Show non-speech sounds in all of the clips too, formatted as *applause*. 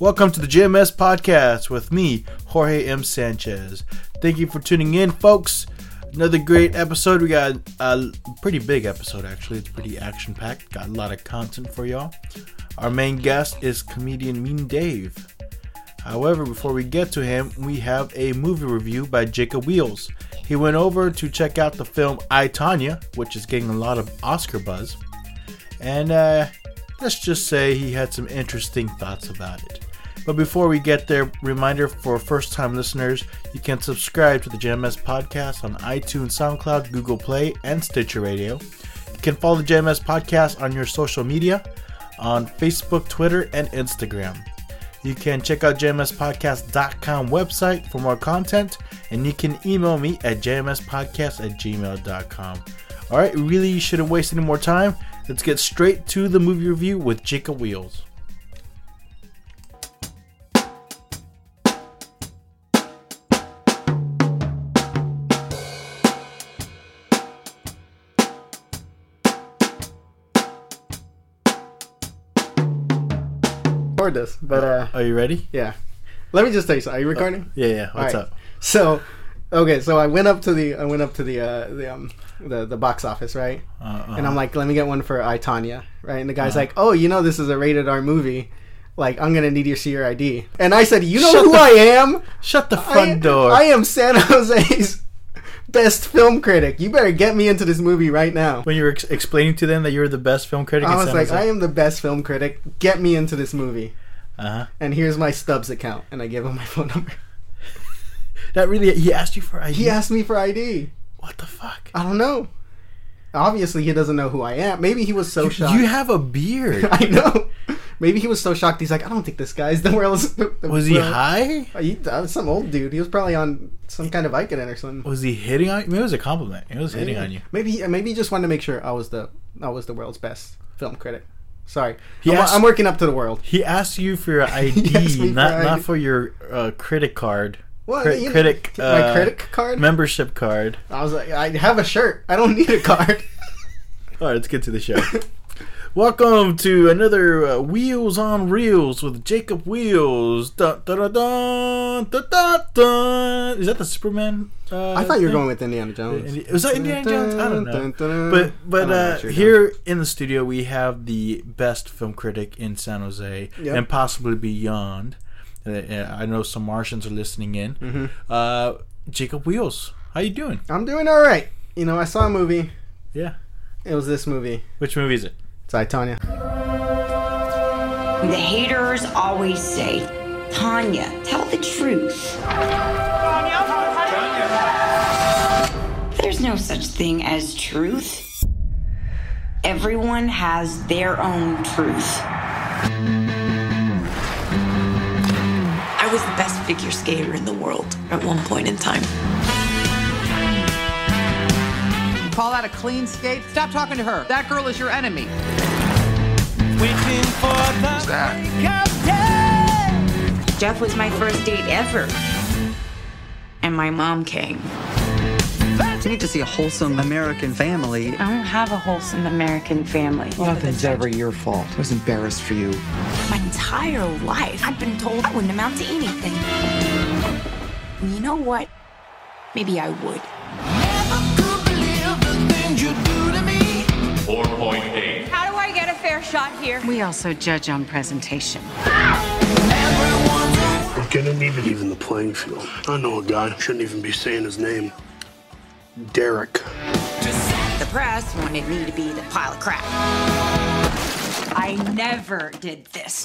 Welcome to the JMS Podcast with me, Jorge M. Sanchez. Thank you for tuning in, folks. Another great episode. We got a pretty big episode, actually. It's pretty action packed. Got a lot of content for y'all. Our main guest is comedian Mean Dave. However, before we get to him, we have a movie review by Jacob Wheels. He went over to check out the film I, Tonya, which is getting a lot of Oscar buzz. And uh, let's just say he had some interesting thoughts about it. But before we get there, reminder for first time listeners you can subscribe to the JMS podcast on iTunes, SoundCloud, Google Play, and Stitcher Radio. You can follow the JMS podcast on your social media on Facebook, Twitter, and Instagram. You can check out jmspodcast.com website for more content, and you can email me at jmspodcast at gmail.com. All right, really you shouldn't waste any more time. Let's get straight to the movie review with Jacob Wheels. This, but uh, Are you ready? yeah. Let me just tell you something. Are you recording? Yeah, yeah. What's right. up? So, okay, so I went up to the I went up to the uh, the um the, the box office, right? Uh, And I'm like, let me get one for I Tonya, right? And the guy's like, oh, you know this is a rated R movie. Like, I'm gonna need you to see your ID. And I said, you know Shut who the- I am? Shut the I, front door. I am San Jose's best film critic. You better get me into this movie right now. when you were ex- explaining to them that you were the best film critic I was like, Jose. I am the best film critic. Get me into this movie. Uh-huh. And here's my Stubs account. And I gave him my phone number. *laughs* That really, he asked you for ID? He asked me for ID. What the fuck? I don't know. Obviously, he doesn't know who I am. Maybe he was so shocked. You have a beard. *laughs* I know. Maybe he was so shocked. He's like, I don't think this guy's the world's. *laughs* the Was he high? He, uh, some old dude. He was probably on some kind of Vicodin or something. Was he hitting on you? Maybe it was a compliment. It was hitting on you. Maybe he- maybe he just wanted to make sure I was the I was the world's best film critic. Sorry, He I'm, asked- I'm working up to the world. He asked you for your *laughs* ID, for not not for your uh, critic card. Well, Cri- you know, critic, my uh, critic card. Membership card. I was like, I have a shirt. I don't need a card. *laughs* All right, let's get to the show. *laughs* Welcome to another uh, Wheels on Reels with Jacob Wheels. Dun, dun, dun, dun, dun, dun. Is that the Superman? Uh, I thought you were thing? going with Indiana Jones. Indi- Was that Indiana Jones? I don't know. But but uh, here in the studio we have the best film critic in San Jose Yep. and possibly beyond. Uh, uh, I know some Martians are listening in. Mm-hmm. Uh, Jacob Wheels, how you doing? I'm doing all right. You know, I saw a movie. Yeah. It was this movie. Which movie is it? It's Tonya. The haters always say, Tonya, tell the truth. Tonya, Tonya. There's no such thing as truth. Everyone has their own truth. I was the best figure skater in the world at one point in time. Call that a clean skate? Stop talking to her. That girl is your enemy. Jeff was my first date ever. And my mom came. You need to see a wholesome American family. I don't have a wholesome American family. Nothing's ever your fault. I was embarrassed for you. My entire life, I've been told I wouldn't amount to anything. You know what? Maybe I would. 4.8. How do I get a fair shot here? We also judge on presentation. We're gonna need to even the playing field. I know a guy, shouldn't even be saying his name. Derek. The press wanted me to be the pile of crap. I never did this.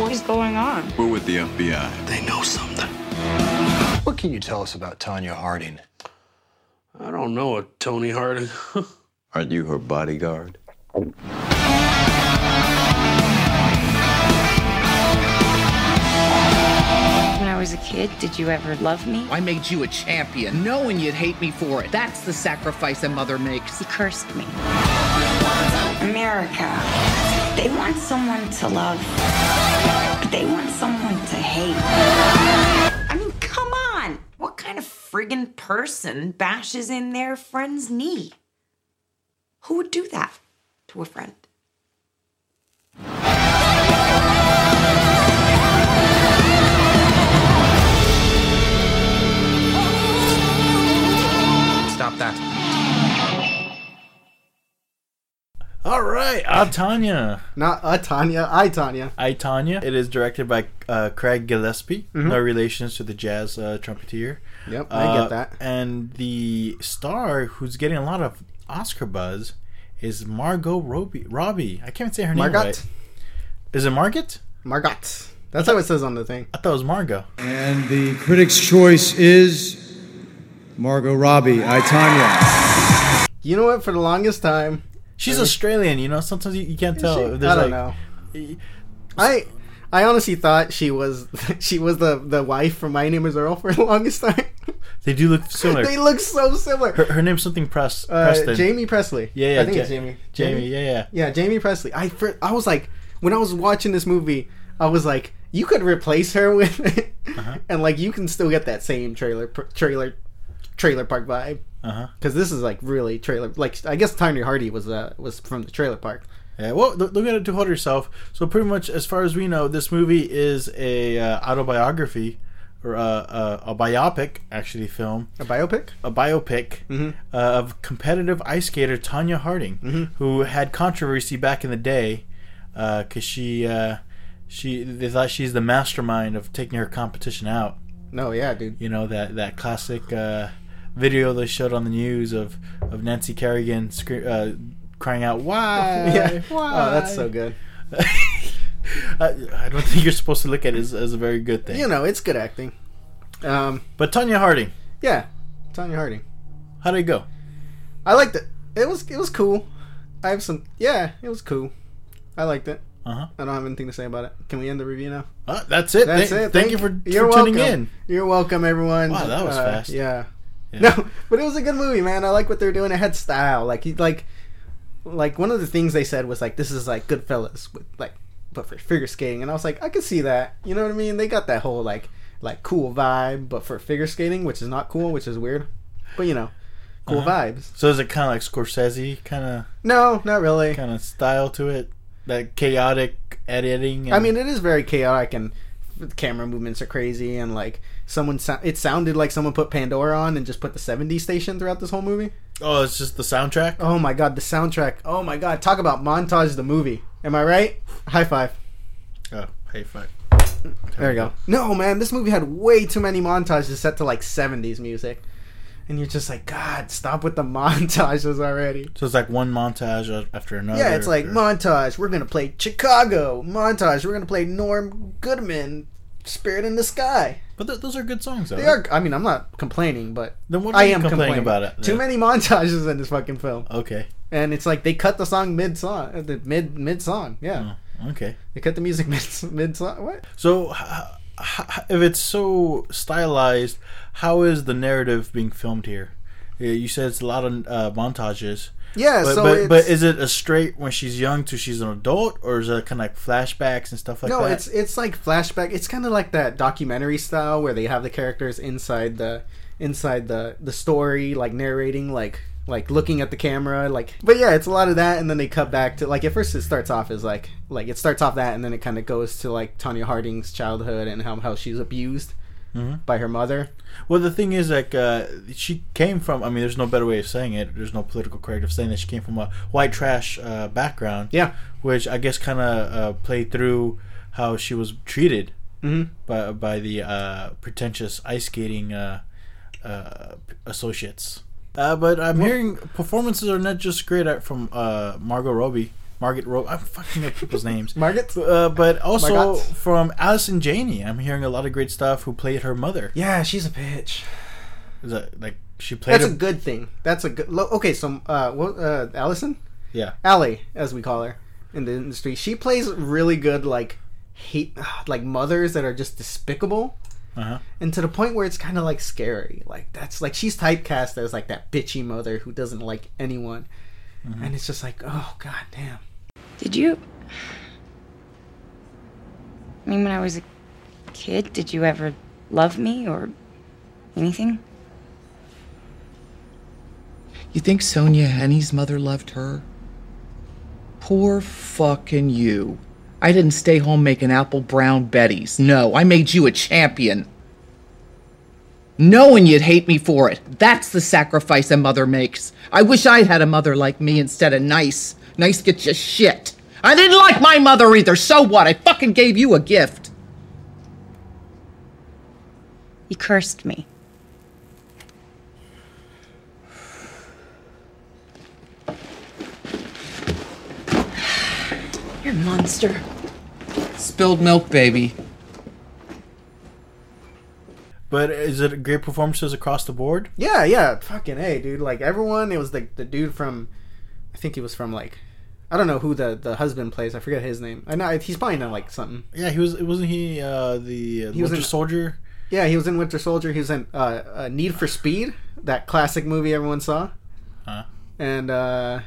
What is going on? We're with the FBI. They know something. What can you tell us about Tonya Harding? I don't know a Tony Harding. *laughs* Aren't you her bodyguard? When I was a kid, did you ever love me? I made you a champion, knowing you'd hate me for it. That's the sacrifice a mother makes. You cursed me. America. They want someone to love, but they want someone to hate. What kind of friggin' person bashes in their friend's knee? Who would do that? to a friend. Stop that. All right, I Tonya. Not a Tonya, I Tonya. I Tonya. It is directed by uh, Craig Gillespie. No relations to the jazz uh, trumpeter. Yep, I Uh, get that. And the star who's getting a lot of Oscar buzz is Margot Robbie. Robbie. I can't say her name Margot. right. Is it Margot? Margot. That's how it says on the thing. I thought it was Margot. And the critic's choice is Margot Robbie, I Tonya. You know what? For the longest time, She's Australian, you know. Sometimes you, you can't tell. she- there's I don't like- know. I I honestly thought she was *laughs* she was the the wife from My Name Is Earl for the *laughs* longest time. They do look similar. they look so similar. her, her name's something Press, Uh, Preston. Jaime Pressly. Yeah, yeah, I think Ja- it's Jamie. Jamie, yeah, yeah. Yeah, Jamie Presley. I fir- I was like, when I was watching this movie, I was like, you could replace her with, *laughs* Uh-huh. and like you can still get that same trailer trailer trailer park vibe. Uh huh. Because this is like really trailer. Like I guess Tonya Hardy was uh was from the trailer park. Yeah, well, look at it to hold yourself. So pretty much, as far as we know, this movie is a uh, autobiography or uh, uh, a biopic, actually, film A biopic. a biopic uh, of competitive ice skater Tonya Harding, who had controversy back in the day because she uh, she they thought she's the mastermind of taking her competition out. No, yeah, dude. You know that that classic uh, video they showed on the news of of Nancy Kerrigan scre- uh, crying out "Why? *laughs* Yeah. Why?" Oh, that's so good. *laughs* I, I don't think you're supposed to look at it as, as a very good thing. You know, it's good acting. Um, But Tonya Harding, yeah, Tonya Harding. how did it go? I liked it. It was it was cool. I have some. Yeah, it was cool. I liked it. Uh huh. I don't have anything to say about it. Can we end the review now? Uh, that's it. That's Thank, it. Thank, you for, you're for tuning welcome. in. You're welcome, everyone. Wow, that was Uh, fast. Yeah. Yeah. No, but it was a good movie, man. I like what they're doing. It had style. Like he like like one of the things they said was like this is like Goodfellas with like but for figure skating, and I was like I could see that. You know what I mean? They got that whole like like cool vibe, but for figure skating, which is not cool, which is weird. But you know, cool Uh-huh. vibes. So is it kind of like Scorsese kind of No, not really. kind of style to it? That chaotic editing. And, I mean, it is very chaotic and the camera movements are crazy and like someone it sounded like someone put Pandora on and just put the 70s station throughout this whole movie. oh, it's just the soundtrack. Oh my god, the soundtrack. Oh my god, talk about montage the movie. Am I right? High five. Oh, hey, fuck. There you go. No, man, this movie had way too many montages set to like 70s music. And you're just like, God, stop with the *laughs* montages already. So it's like one montage after another. Yeah, it's like or- montage. We're gonna play Chicago. Montage. We're gonna play Norm Goodman. Spirit in the Sky. But th- those are good songs, though. They are. I mean, I'm not complaining, but Then what I am complaining about it? Too then? many montages in this fucking film, Okay. and it's like they cut the song mid song, the mid mid song. Yeah, Oh, okay. they cut the music *laughs* mid mid song. What? So, if it's so stylized, how is the narrative being filmed here? You said it's a lot of uh, montages. Yeah, but, so but, it's, but is it a straight when she's young to she's an adult, or is it kind of like flashbacks and stuff like no, that? No, it's it's like flashback. It's kind of like that documentary style where they have the characters inside the inside the the story, like narrating, like like looking at the camera, like. But yeah, it's a lot of that, and then they cut back to like at first it starts off as like like it starts off that, and then it kind of goes to like Tonya Harding's childhood and how how she's abused Mhm. by her mother. Well, the thing is, like, uh, she came from. I mean, there's no better way of saying it. There's no political correct of saying that she came from a white trash uh, background. Yeah. which I guess kind of uh, played through how she was treated Mhm. by by the uh, pretentious ice skating uh, uh, associates. Uh, but I'm hearing performances are not just great at, from uh, Margot Robbie. Margaret Robbie. I'm fucking up people's names. *laughs* Margaret? Uh, but also Margot. from Allison Janney. I'm hearing a lot of great stuff. Who played her mother? Yeah, she's a bitch. Is that like she played? That's her, a good thing. That's a good. Okay, so uh, what? Uh, Allison, yeah. Allie, as we call her in the industry, she plays really good, like hate, *sighs* like mothers that are just despicable, Uh-huh. and to the point where it's kind of like scary. Like that's like she's typecast as like that bitchy mother who doesn't like anyone, and it's just like, oh god damn. Did you? I mean, when I was a kid, did you ever love me or anything? You think Sonja Henie's mother loved her? Poor fucking you. I didn't stay home making apple brown betties. No, I made you a champion. Knowing you'd hate me for it. That's the sacrifice a mother makes. I wish I'd had a mother like me instead of nice. Nice gets you shit. I didn't like my mother either. So what? I fucking gave you a gift. You cursed me. *sighs* You're a monster. Spilled milk, baby. But is it great performances across the board? Yeah, yeah, fucking hey, dude. Like everyone, it was like the dude from, I think he was from like, I don't know who the the husband plays. I forget his name. I know he's probably in like something. Yeah, he was. Wasn't he uh, the uh, He was Winter in- Soldier? Yeah, he was in Winter Soldier. He was in uh, uh, Need for Speed, that classic movie everyone saw. Huh. And uh,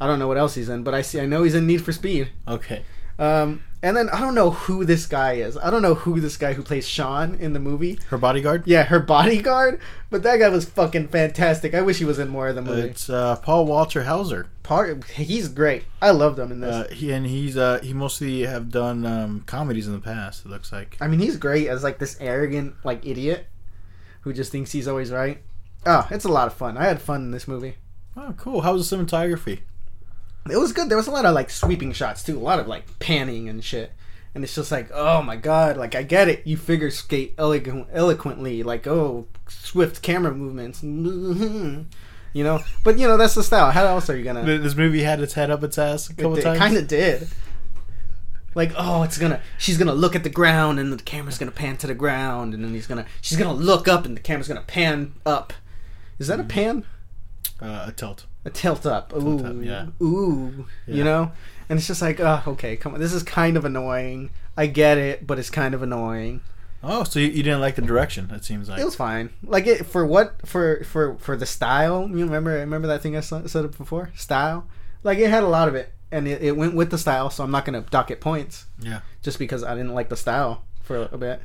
I don't know what else he's in, but I see. I know he's in Need for Speed. Okay. Um, and then I don't know who this guy is. I don't know who this guy who plays Sean in the movie. Her bodyguard. Yeah, her bodyguard. But that guy was fucking fantastic. I wish he was in more of the movie. It's uh, Paul Walter Hauser. He's great. I loved him in this. Uh, he and he's uh, he mostly have done um, comedies in the past. It looks like. I mean, he's great as like this arrogant like idiot who just thinks he's always right. Oh, it's a lot of fun. I had fun in this movie. Oh, cool. How was the cinematography? It was good. There was a lot of like sweeping shots too. A lot of like panning and shit. And it's just like, oh my god, like I get it. You figure skate elegant, eloquently, like oh, swift camera movements, *laughs* you know. But you know that's the style. How else are you gonna? This movie had its head up its ass a couple it times. kind of did. Like, oh, it's gonna. She's gonna look at the ground, and the camera's gonna pan to the ground, and then he's gonna. She's gonna look up, and the camera's gonna pan up. Is that a pan? uh, a tilt. A tilt up. Ooh, up, yeah. ooh. Yeah. You know, and it's just like, oh, okay, come on. This is kind of annoying. I get it, but it's kind of annoying. Oh, so you, you didn't like the direction? It seems like. It was fine. Like it for what for for for the style. You remember remember that thing I said it before? Style. Like it had a lot of it, and it, it went with the style. So I'm not gonna dock it points yeah. just because I didn't like the style for a bit.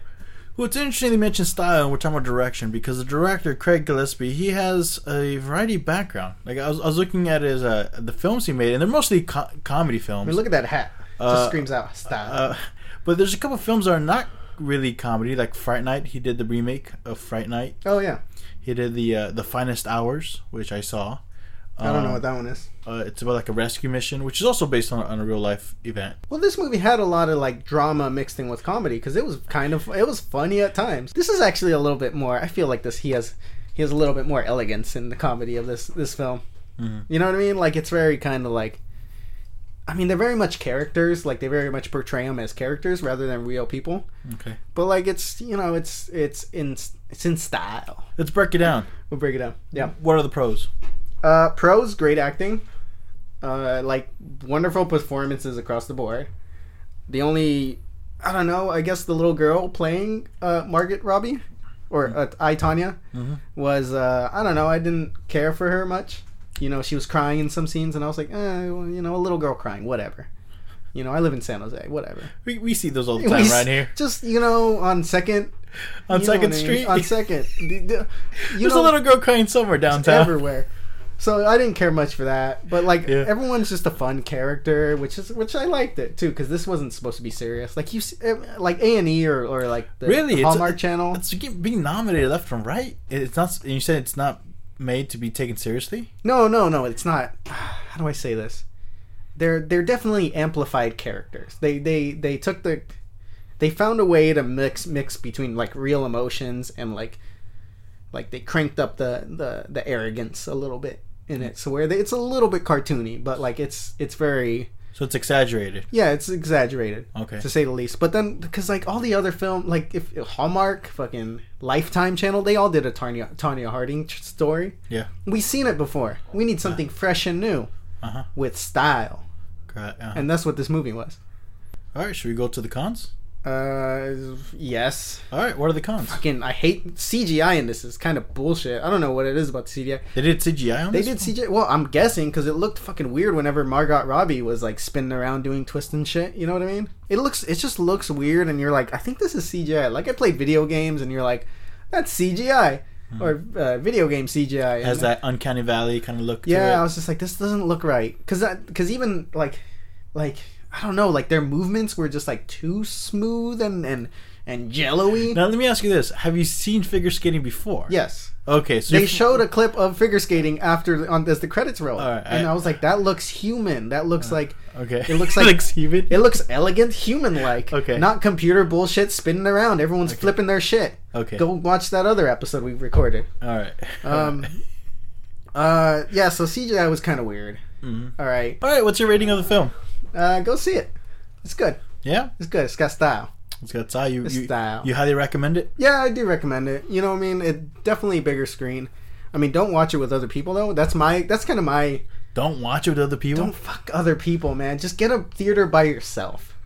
Well, it's interesting you mention style, and we're talking about direction because the director Craig Gillespie he has a variety of background. Like I was, I was looking at his uh, the films he made, and they're mostly co- comedy I films. mean, look at that hat. Just Uh, screams out style. Uh, *laughs* but there's a couple films that are not really comedy, like Fright Night. He did the remake of Fright Night. oh yeah, He did the uh, the Finest Hours, which I saw. I don't know Um, what that one is. Uh, it's about like a rescue mission, which is also based on, on a real life event. Well, this movie had a lot of like drama mixed in with comedy because it was kind of it was funny at times. This is actually a little bit more. I feel like this he has he has a little bit more elegance in the comedy of this this film. You know what I mean? Like it's very kind of like. I mean, they're very much characters. Like they very much portray them as characters rather than real people. Okay, But like it's you know it's it's in it's in style. let's break it down. We'll break it down. Yeah. What are the pros? Uh, pros, great acting. Uh, like wonderful performances across the board. The only, I don't know, I guess the little girl playing uh, Margaret Robbie or uh, I Tonya was uh, I don't know, I didn't care for her much. You know, she was crying in some scenes, and I was like, eh, well, you know, a little girl crying, whatever. You know, I live in San Jose, whatever. We, we see those all the *laughs* time right here Just you know, on second, on you Second what I mean? Street. on second, *laughs* you There's know- a little girl crying somewhere downtown. everywhere. So I didn't care much for that, but like Yeah. everyone's just a fun character, which is which I liked it too because this wasn't supposed to be serious. Like you, eh, like A and E or or like the, Really, the It's- Hallmark Channel. It's being nominated left and right. It's not. You said it's not made to be taken seriously. No, no, no, it's not. *sighs* How do I say this? They're they're definitely amplified characters. They they they took the they found a way to mix mix between like real emotions and like like they cranked up the the the arrogance a little bit in it. So where they, it's a little bit cartoony, but like it's it's very So it's exaggerated. yeah, it's exaggerated. Okay. To say the least. But then because like all the other film like if Hallmark, fucking Lifetime channel, they all did a Tonya Tonya Harding story. Yeah. We've seen it before. We need something fresh and new Uh-huh. with style. Correct. uh-huh. And that's what this movie was. All right. Should we go to the cons? Uh yes. All right. What are the cons? Fucking I hate CGI in this is kind of bullshit. I don't know what it is about CGI. They did CGI on They did one? CGI. Well, I'm guessing because it looked fucking weird whenever Margot Robbie was like spinning around doing twists and shit. You know what I mean? It looks, it just looks weird, and you're like, I think this is CGI. Like I played video games, and you're like, that's CGI. or uh, video game CGI. Has that uncanny valley kind of look. to yeah, I was just like, this doesn't look right, because that. because even like like I don't know, like their movements were just like too smooth and and and jello-y. Now let me ask you this: Have you seen figure skating before? Yes. Okay, so They showed a clip of figure skating after on as the credits roll, Alright, and I- I was like, "That looks human. That looks like Okay. It looks *laughs* like Looks human? It looks elegant, human-like. Okay. not computer bullshit spinning around. Everyone's flipping their shit. Okay. go watch that other episode we recorded. All right. Um, *laughs* uh, yeah. So CGI was kind of weird. Mhm. All right, All right. What's your rating of the film? Uh, go see it. It's good. Yeah, It's good. It's got style. it's got style. You, you, style. you highly recommend it. Yeah, I do recommend it. You know, what I mean, it definitely bigger screen. I mean, don't watch it with other people though. That's my. That's kind of my. Don't watch it with other people. Don't fuck other people, man. Just get a theater by yourself.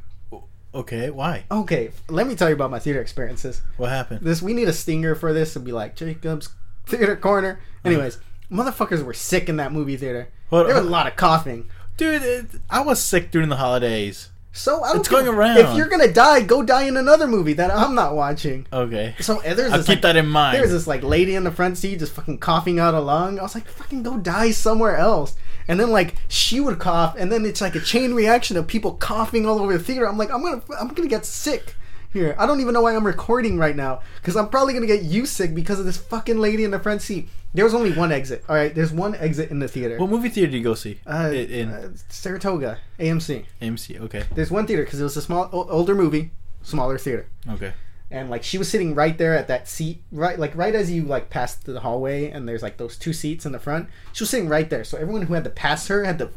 Okay, why? Okay, let me tell you about my theater experiences. What happened? This we need a stinger for this to be like Jacob's theater corner. Anyways, motherfuckers were sick in that movie theater. What- there was a lot of coughing. Dude, it, I was sick during the holidays. So I don't It's going around. If you're gonna die, go die in another movie that I'm not watching. Okay. So uh, there's I'll this, keep like- that in mind. There's this like lady in the front seat just fucking coughing out a lung. I was like, fucking go die somewhere else. And then like she would cough, and then it's like a chain reaction of people coughing all over the theater. I'm like, I'm gonna, I'm gonna get sick here. I don't even know why I'm recording right now because I'm probably gonna get you sick because of this fucking lady in the front seat. There was only one exit. All right, there's one exit in the theater. What movie theater did you go see? Uh, in uh, Saratoga, AMC. AMC. Okay. There's one theater because it was a small, o- older movie, smaller theater Okay. and like she was sitting right there at that seat right like right as you like passed the hallway and there's like those two seats in the front she was sitting right there so everyone who had to pass her had to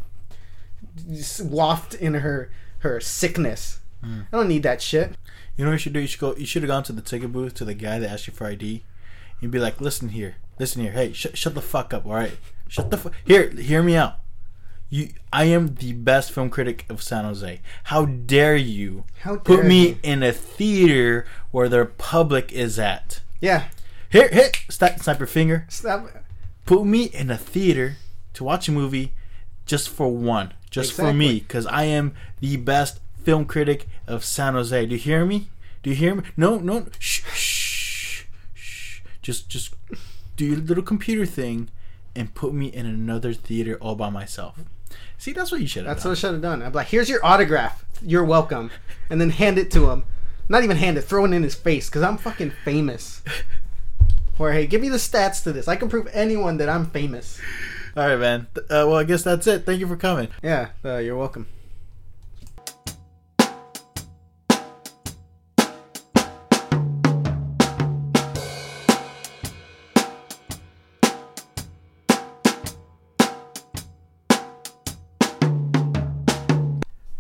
waft in her her sickness Hmm. i don't need that shit You know what you should do? You should go. You should have gone to the ticket booth to the guy that asked you for ID. You'd be like, "Listen here, listen here. Hey, sh- shut the fuck up. All right, shut the fuck. here. Hear me out. You, I am the best film critic of San Jose. How dare you How dare put me you. in a theater where the public is at? yeah Here, here, snap, snap your finger. stop Put me in a theater to watch a movie just for one, just for me, because I am the best film critic of San Jose. Do you hear me? Do you hear me? No, no. Shh, shh, shh. Just, just do your little computer thing and put me in another theater all by myself. See, that's what you should have that's done. what i should have done i'm like here's your autograph you're welcome and then hand it to him not even hand it throw it in his face because i'm fucking famous or hey give me the stats to this i can prove anyone that i'm famous all right, man. Uh, well, I guess that's it. Thank you for coming. yeah uh, you're welcome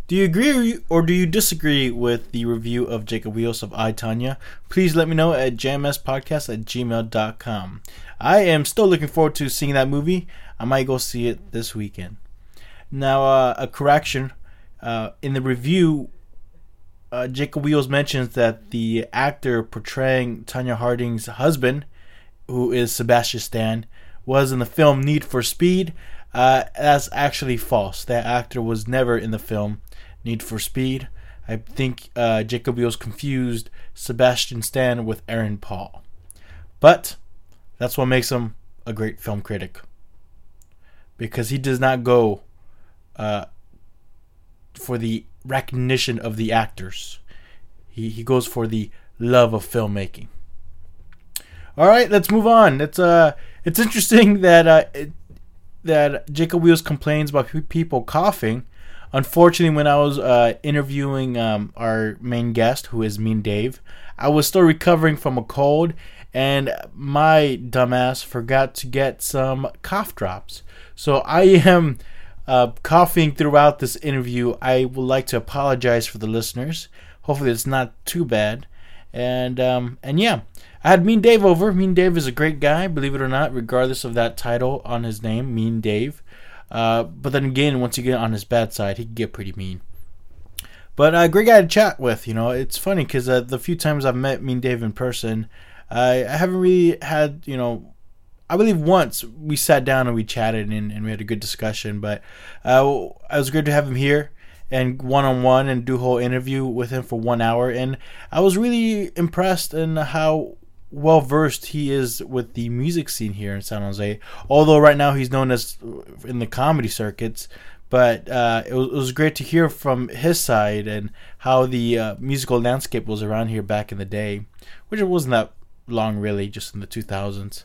Do you agree or do you disagree with the review of Jacob Wheels of I, Tonya? Please let me know at jmspodcast at gmail.com. I am still looking forward to seeing that movie. I might go see it this weekend. Now, uh, a correction. Uh, in the review, uh, Jacob Wheels mentions that the actor portraying Tonya Harding's husband, who is Sebastian Stan, was in the film Need for Speed. Uh, that's actually false. That actor was never in the film Need for Speed. I think uh, Jacob Wheels confused Sebastian Stan with Aaron Paul. But that's what makes him a great film critic. Because he does not go uh, for the recognition of the actors. He, he goes for the love of filmmaking. All right, let's move on. It's uh, it's interesting *laughs* that uh, it, that Jacob Wheels complains about people coughing. Unfortunately, when I was uh, interviewing um, our main guest, who is Mean Dave, I was still recovering from a cold, and my dumbass forgot to get some cough drops. So I am uh, coughing throughout this interview. I would like to apologize for the listeners. Hopefully, it's not too bad. And um, and yeah, I had Mean Dave over. Mean Dave is a great guy, believe it or not, regardless of that title on his name, Mean Dave. Uh, but then again, once you get on his bad side, he can get pretty mean. But uh, great guy to chat with. You know, it's funny because uh, the few times I've met Mean Dave in person, I, I haven't really had you know. I believe once we sat down and we chatted and, and we had a good discussion. But uh, was great to have him here and one on one and do a whole interview with him for one hour. And I was really impressed in how well versed he is with the music scene here in San Jose. Although right now he's known as in the comedy circuits, but uh, it, was, it was great to hear from his side and how the uh, musical landscape was around here back in the day, which it wasn't that long really, just in the 2000s.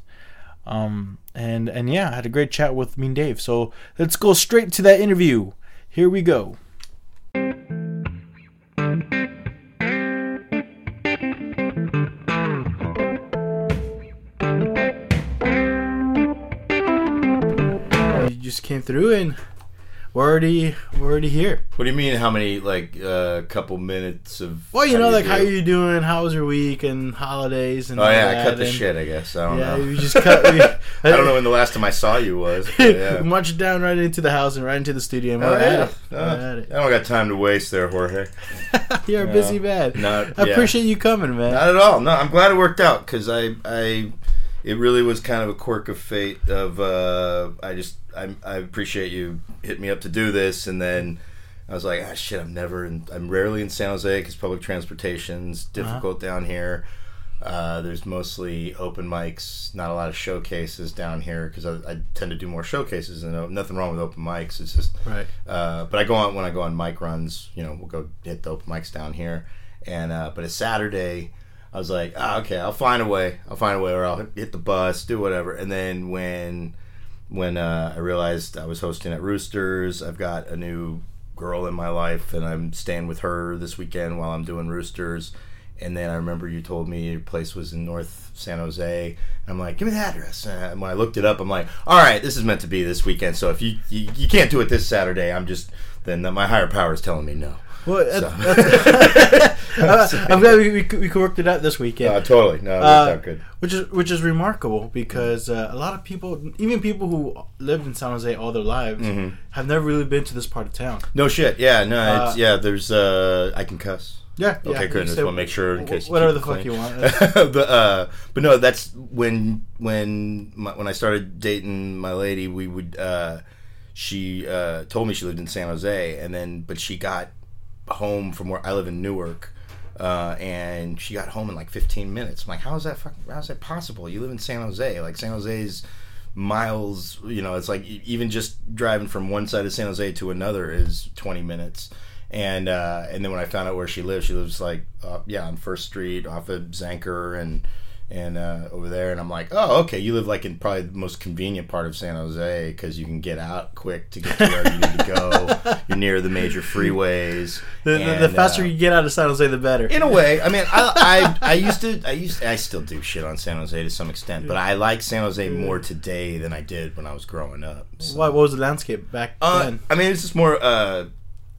Um, and and yeah, I had a great chat with Mean Dave. So let's go straight to that interview. Here we go. Just came through and we're already we're already here. What do you mean? How many like a uh, couple minutes of? Well, you know, do like how are you doing? How was your week and holidays and Oh yeah, I cut the shit. I guess I don't Yeah, know. you just cut. We, *laughs* *laughs* I don't know when the last time I saw you was. *laughs* yeah. Marched down right into the house and right into the studio. And Oh, we're yeah. at it. Uh. I don't got time to waste there, Jorge. You're a busy man. Not- I yeah. appreciate you coming, man. Not at all. No, I'm glad it worked out because I, I, it really was kind of a quirk of fate. Of uh, I just, I, I appreciate you hit me up to do this, and then I was like, ah, shit, I'm never, in, I'm rarely in San Jose because public transportation's difficult down here. Uh, there's mostly open mics, not a lot of showcases down here because I, I tend to do more showcases and nothing wrong with open mics. It's just Right. uh, but I go on when I go on mic runs. You know, we'll go hit the open mics down here. And uh, but it's Saturday. I was like, ah, okay, I'll find a way. I'll find a way, or I'll hit the bus, do whatever. And then when when uh, I realized I was hosting at Roosters, I've got a new girl in my life, and I'm staying with her this weekend while I'm doing Roosters. And then I remember you told me your place was in North San Jose. And I'm like, give me the address. And when I looked it up, I'm like, all right, this is meant to be this weekend. So if you you, you can't do it this Saturday, I'm just then my higher power is telling me no. Well, So- that's, uh, *laughs* *laughs* I'm glad we, we, we could work it out this weekend. Uh, totally. No, worked Uh, good. Which is which is remarkable because uh, a lot of people, even people who lived in San Jose all their lives, Mhm. have never really been to this part of town. No shit. Yeah, no, it's Uh, yeah. There's uh, I can cuss. Yeah, yeah, Okay, you good. Just want to make sure in case whatever the fuck you want. *laughs* but uh, but no, that's when when my, when I started dating my lady, we would uh, she uh, told me she lived in San Jose, and then but she got home from where I live in Newark. Uh, and she got home in like 15 minutes. I'm like, how is that? Fucking, how is that possible? You live in San Jose. Like San Jose's miles. You know, it's like even just driving from one side of San Jose to another is 20 minutes. And uh, and then when I found out where she lives, she lives like uh, yeah on First Street off of Zanker and and uh, over there. And I'm like, oh okay, you live like in probably the most convenient part of San Jose because you can get out quick to get to where you need to go. *laughs* You're near the major freeways. The, the, the faster uh, you get out of San Jose, the better. in a way, I mean, I, I *laughs* I used to I used I still do shit on San Jose to some extent, but I like San Jose more today than I did when I was growing up. So. what, what was the landscape back Uh, then? I mean, it's just more.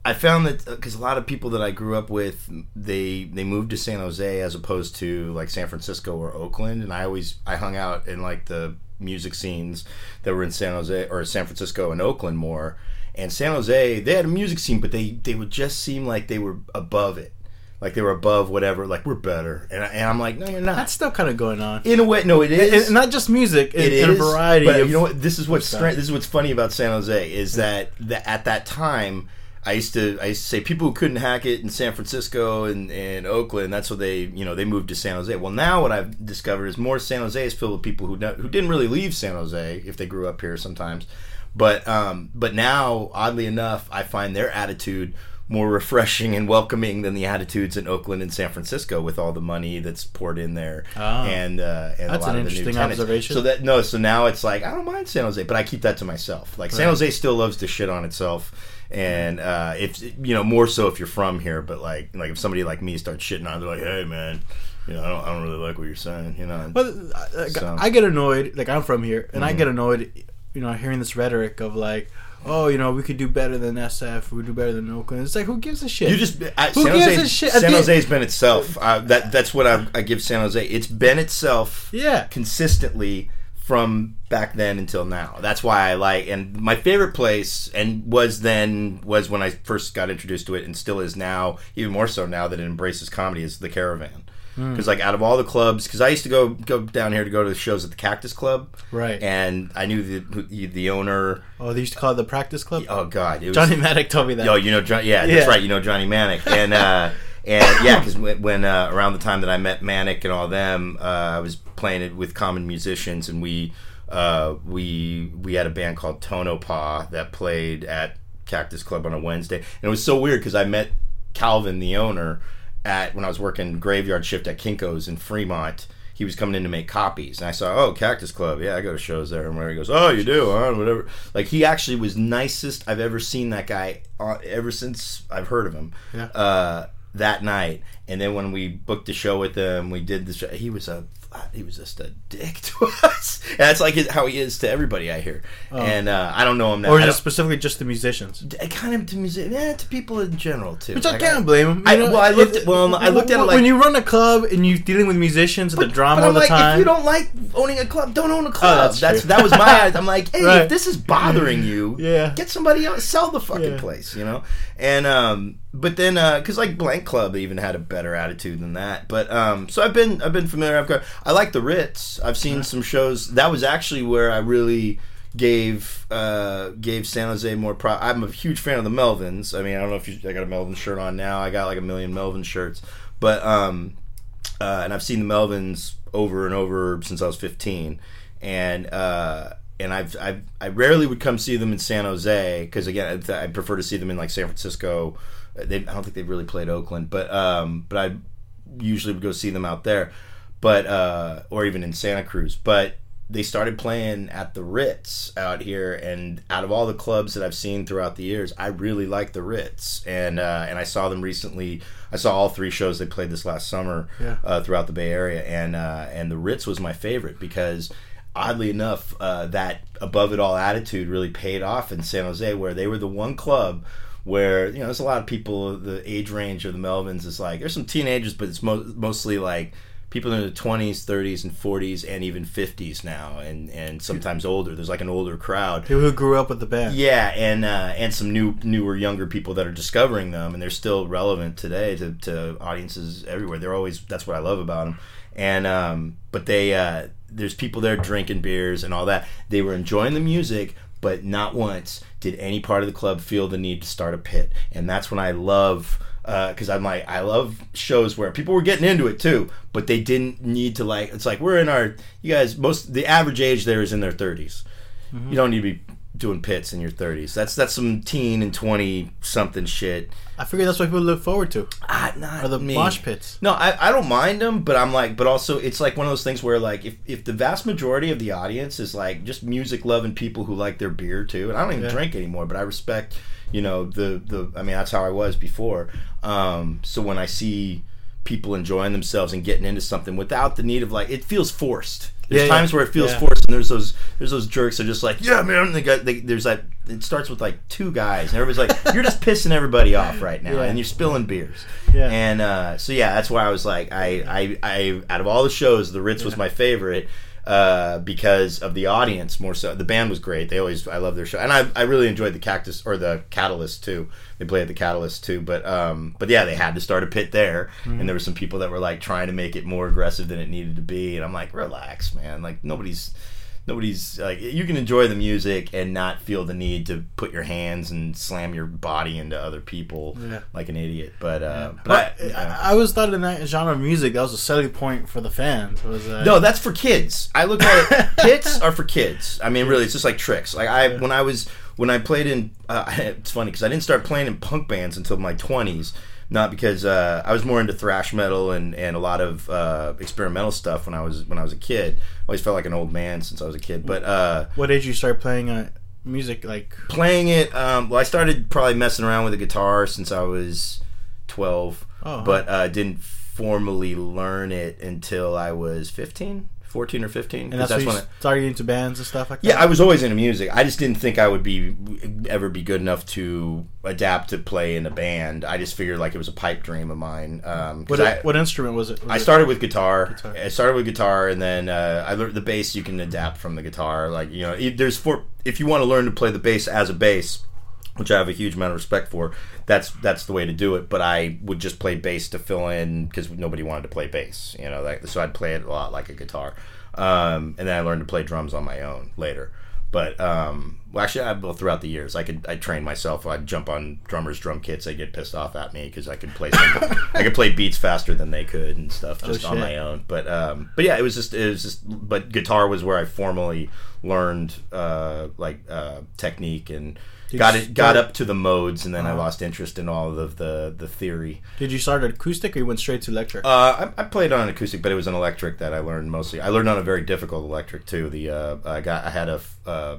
Uh, I found that because a lot of people that I grew up with, they they moved to San Jose as opposed to like San Francisco or Oakland, and I always I hung out in like the music scenes that were in San Jose or San Francisco and Oakland more. And San Jose, they had a music scene, but they they would just seem like they were above it, like they were above whatever. Like we're better, and, I, and I'm like, no, you're not. That's still kind of going on. In a way, no, it is and not just music, it in is, a variety But of. you know what? This is what's stra- this is what's funny about San Jose is that, that at that time. I used to I used to say people who couldn't hack it in San Francisco and, and Oakland. That's what they you know they moved to San Jose. Well, now what I've discovered is more San Jose is filled with people who don't, who didn't really leave San Jose if they grew up here sometimes. But um, but now oddly enough, I find their attitude more refreshing and welcoming than the attitudes in Oakland and San Francisco with all the money that's poured in there Ah. and uh, and That's a lot an of the new interesting observation. So that no, so now it's like I don't mind San Jose, but I keep that to myself. Like San Jose still loves to shit on itself, and uh, if you know more so if you're from here. But like like if somebody like me starts shitting on, it, they're like, hey man, you know I don't, I don't really like what you're saying, you know. But I, So- I get annoyed. Like I'm from here, and I Mhm. get annoyed. You know, hearing this rhetoric of like, oh, you know, we could do better than SF. We do better than Oakland. It's like, who gives a shit? You just I, who San gives Jose, a shit? San Jose's been itself. Uh, that that's what I, I give San Jose. It's been itself. Yeah. consistently from back then until now. That's why I like. And my favorite place and was then was when I first got introduced to it, and still is now, even more so now that it embraces comedy, is the Caravan. Hmm. Because like out of all the clubs, because I used to go go down here to go to the shows at the Cactus Club, Right. And I knew the the owner. Oh, they used to call it the practice club. Oh God, it was, Johnny Maddock told me that. Yo, you know, John, yeah, Yeah. that's right. You know Johnny Manic, and uh, *laughs* And yeah, because when, when uh, around the time that I met Manic and all them, uh, I was playing it with common musicians, and we uh, we we had a band called Tonopah that played at Cactus Club on a Wednesday, and it was so weird because I met Calvin, the owner, at when I was working graveyard shift at Kinko's in Fremont. He was coming in to make copies, and I saw, oh, Cactus Club, yeah, I go to shows there. And where he goes, oh, you do, huh? Whatever. Like he actually was nicest I've ever seen that guy uh, ever since I've heard of him. Yeah. Uh, that night, and then when we booked the show with him, we did the show. He was a he was just a dick *laughs* to us. And that's like his- how he is to everybody I hear. And uh, I don't know him now. or just specifically just the musicians. I kind of to music, yeah, to people in general too. Which I Like, can't blame him. I, well, I looked at well, I looked at it like when you run a club and you're dealing with musicians and the drama but all the like, time. if you don't like owning a club, don't own a club. Oh, that's that's that was my. *laughs* I'm like, hey, Right. if this is bothering you, *laughs* Yeah. get somebody else, sell the fucking Yeah. place, you know. And um, but then because like Blank Club even had a better attitude than that. But um, so I've been I've been familiar. I've got I like the Ritz. I've seen some shows. That was actually where I really gave uh gave San Jose more pro I'm a huge fan of the Melvins. I mean, I don't know if you I got a Melvin shirt on now. I got like a million Melvin shirts. But um uh, and I've seen the Melvins over and over since I was 15, and uh, and I've, I've I rarely would come see them in San Jose because again I, I prefer to see them in like San Francisco. They, I don't think they've really played Oakland, but um, but I usually would go see them out there, but uh, or even in Santa Cruz, but. They started playing at the Ritz out here, and out of all the clubs that I've seen throughout the years, I really like the Ritz, and uh, and I saw them recently. I saw all three shows they played this last summer, Yeah. uh, throughout the Bay Area, and uh, and the Ritz was my favorite because oddly enough, uh, that above it all attitude really paid off in San Jose, where they were the one club where you know there's a lot of people. The age range of the Melvins is like there's some teenagers, but it's mo- mostly like people in their 20s, 30s, and 40s, and even 50s now, and and sometimes older. There's like an older crowd. People who grew up with the band. Yeah, and uh, and some new, newer, younger people that are discovering them, and they're still relevant today to, to audiences everywhere. They're always that's what I love about them. And um, but they uh, there's people there drinking beers and all that. They were enjoying the music, but not once did any part of the club feel the need to start a pit. And that's when I love uh, because I'm like I love shows where people were getting into it too, but they didn't need to like. It's like we're in our you guys most the average age there is in their 30s. You mm-hmm. don't need to be doing pits in your 30s. That's that's some teen and 20 something shit. I figure that's what people look forward to. Ah, not Or the me. mosh pits. No, I, I don't mind them, but I'm like, but also it's like one of those things where like if, if the vast majority of the audience is like just music loving people who like their beer too, and I don't even Yeah. drink anymore, but I respect, you know, the the I mean that's how I was before. Um, so when I see people enjoying themselves and getting into something without the need of like it feels forced. There's Yeah, times yeah. where it feels Yeah. forced, and there's those there's those jerks that are just like, yeah, man. They got they, there's that. It starts with like two guys, and everybody's like, *laughs* you're just pissing everybody off right now, and you're spilling beers. Yeah. And uh, so yeah, that's why I was like, I, I, I, out of all the shows, the Ritz was my favorite uh, because of the audience more so. The band was great. They always, I love their show, and I, I really enjoyed the Cactus or the Catalyst too. They played at the Catalyst too, but um, but yeah, they had to start a pit there, Mm-hmm. and there were some people that were like trying to make it more aggressive than it needed to be, and I'm like, relax, man. Like nobody's. Nobody's like you can enjoy the music and not feel the need to put your hands and slam your body into other people Yeah. like an idiot. But uh, but, But I, yeah. I, I always thought in that genre of music that was a selling point for the fans. Was uh, No, that's for kids. I look at it. *laughs* Pits are for kids. I mean, really, it's just like tricks. Like I, when I was when I played in, uh, *laughs* it's funny because I didn't start playing in punk bands until my twenties. Not because uh, I was more into thrash metal and, and a lot of uh, experimental stuff when I was when I was a kid. I always felt like an old man since I was a kid. But uh, What age you start playing uh, music? Like playing it, um, well, I started probably messing around with the guitar since I was twelve, Oh. but uh, didn't formally learn it until I was 15, 14 or fifteen. and that's, when you started into bands and stuff like that. Yeah, I was always into music. I just didn't think I would be ever be good enough to adapt to play in a band. I just figured like it was a pipe dream of mine. Um, What, I, what instrument was it? Was I it- started with guitar. Guitar. I started with guitar, and then uh, I learned the bass. You can adapt from the guitar. Like you know, there's four. If you want to learn to play the bass as a bass, which I have a huge amount of respect for, that's that's the way to do it. But I would just play bass to fill in because nobody wanted to play bass. You know, like, so I'd play it a lot like a guitar. Um, and then I learned to play drums on my own later. But um, well, actually, I, well, throughout the years, I could I trained myself. I'd jump on drummers' drum kits. They'd get pissed off at me because I could play some, I could play beats faster than they could and stuff Oh, just on my own. But um, but yeah, it was just it was just. But guitar was where I formally learned uh, like uh, technique and. Did got it got up to the modes and then I Uh-huh. lost interest in all of the the theory. Did you start acoustic or you went straight to electric? Uh, I, I played on an acoustic, but it was an electric that I learned mostly. I learned on a very difficult electric too. The uh, I got I had a uh,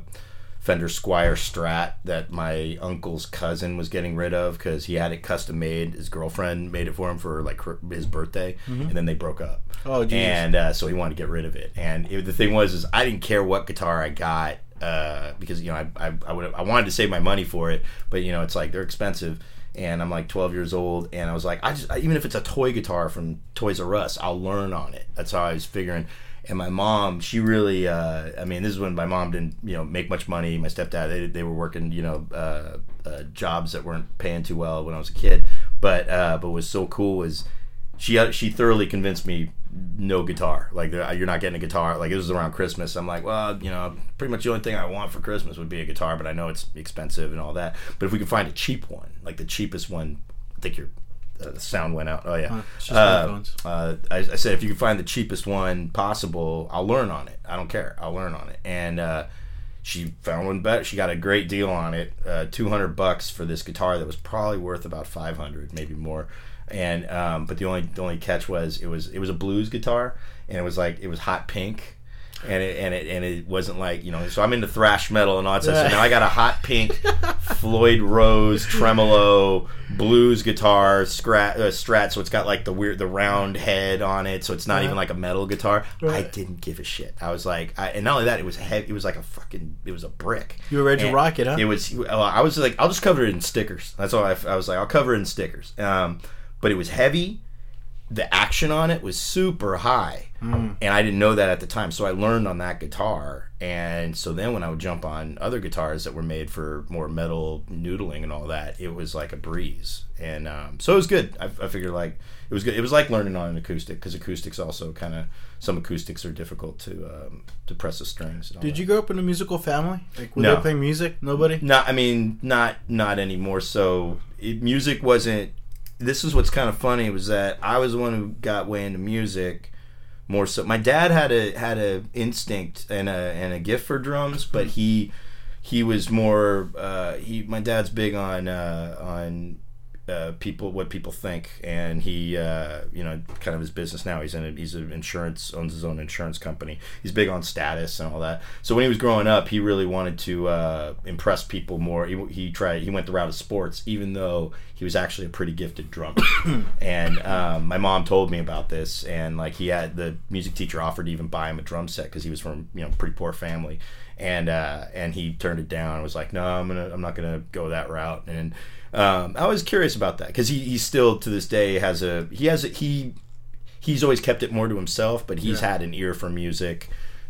Fender Squier Strat that my uncle's cousin was getting rid of because he had it custom made. His girlfriend made it for him for like her- his birthday, Mhm. and then they broke up. Oh, geez. And uh, so he wanted to get rid of it. And it, the thing was, is I didn't care what guitar I got uh, because you know I I, I would I wanted to save my money for it, but you know it's like they're expensive. And I'm like 12 years old, and I was like, I just even if it's a toy guitar from Toys R Us, I'll learn on it. That's how I was figuring. And my mom, she really, uh, I mean, this is when my mom didn't, you know, make much money. My stepdad, they, they were working, you know, uh, uh, jobs that weren't paying too well when I was a kid. But uh, but was so cool was she uh, she thoroughly convinced me no guitar. Like you're not getting a guitar. Like it was around christmas. I'm like well you know pretty much the only thing i want for christmas would be a guitar but i know it's expensive and all that. But if we could find a cheap one like the cheapest one i think your uh, the sound went out. Oh yeah. Just uh, uh, I, I said if you can find the cheapest one possible i'll learn on it. I don't care. I'll learn on it. And uh she found one better. She got a great deal on it, uh, two hundred bucks for this guitar that was probably worth about five hundred, maybe more. And um, but the only the only catch was it was it was a blues guitar, and it was like it was hot pink, and it and it and it wasn't like you know. So I'm into thrash metal and all that stuff. So now I got a hot pink *laughs* Floyd Rose tremolo blues guitar strat, uh, strat. So it's got like the weird the round head on it. So it's not Yeah. even like a metal guitar. I didn't give a shit. I was like, I, and not only that, it was heavy. It was like a fucking. It was a brick. You were ready to rock it, huh? It was. I was like, I'll just cover it in stickers. That's all. I, I was like, I'll cover it in stickers. Um, but it was heavy. The action on it was super high, Mm. and I didn't know that at the time. So I learned on that guitar, and so then when I would jump on other guitars that were made for more metal noodling and all that, it was like a breeze. And um, so it was good. I, I figured like it was good. It was like learning on an acoustic because acoustics also kind of some acoustics are difficult to um, to press the strings. Did that. you grow up in a musical family? Like, were No. they playing music? Nobody? No, I mean not not anymore. So it, music wasn't. This is what's kind of funny was that I was the one who got way into music more so. My dad had a had a instinct and a and a gift for drums, but he he was more. Uh, he my dad's big on uh, on. Uh, people, what people think, and he, uh, you know, kind of his business now. He's in, a, he's an insurance, owns his own insurance company. He's big on status and all that. So when he was growing up, he really wanted to uh, impress people more. He, he tried, he went the route of sports, even though he was actually a pretty gifted drummer. *coughs* and um, my mom told me about this, and like he had the music teacher offered to even buy him a drum set because he was from you know pretty poor family, and uh, and he turned it down. and Was like, no, I'm gonna, I'm not gonna go that route. And um, I was curious about that because he, he still to this day has a he has a, he he's always kept it more to himself, but he's Yeah. had an ear for music,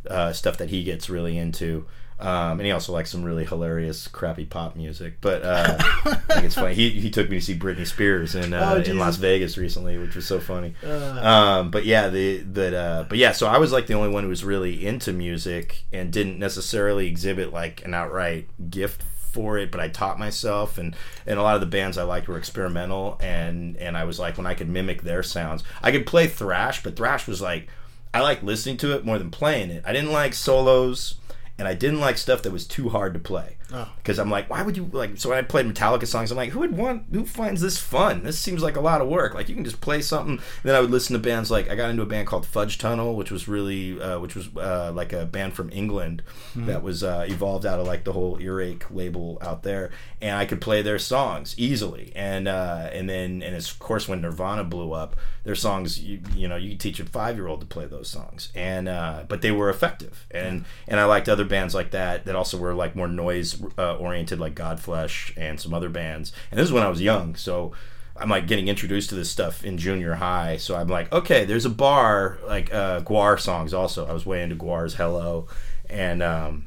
uh, stuff that he gets really into. Um, and he also likes some really hilarious, crappy pop music. But uh, *laughs* I think it's funny. He, he took me to see Britney Spears in uh, Oh, in Las Vegas recently, which was so funny. Uh. um, but yeah, the that uh, but yeah, so I was like the only one who was really into music and didn't necessarily exhibit like an outright gift for it, but I taught myself and and a lot of the bands I liked were experimental and and I was like when I could mimic their sounds. I could play thrash, but thrash was like I like listening to it more than playing it. I didn't like solos and I didn't like stuff that was too hard to play. Oh. Because I'm like, why would you like? So when I played Metallica songs, I'm like, who would want? Who finds this fun? This seems like a lot of work. Like you can just play something. And then I would listen to bands like I got into a band called Fudge Tunnel, which was really, uh, which was uh, like a band from England Mhm. that was uh, evolved out of like the whole earache label out there, and I could play their songs easily. And uh, and then and of course when Nirvana blew up, their songs, you, you know, you could teach a five year old to play those songs, and uh, but they were effective. And and I liked other bands like that that also were like more noise uh, oriented, like Godflesh and some other bands. And this is when I was young, so. I'm like getting introduced to this stuff in junior high, so I'm like, okay, there's a bar like uh, Gwar songs. Also, I was way into Gwar's "Hello," and um,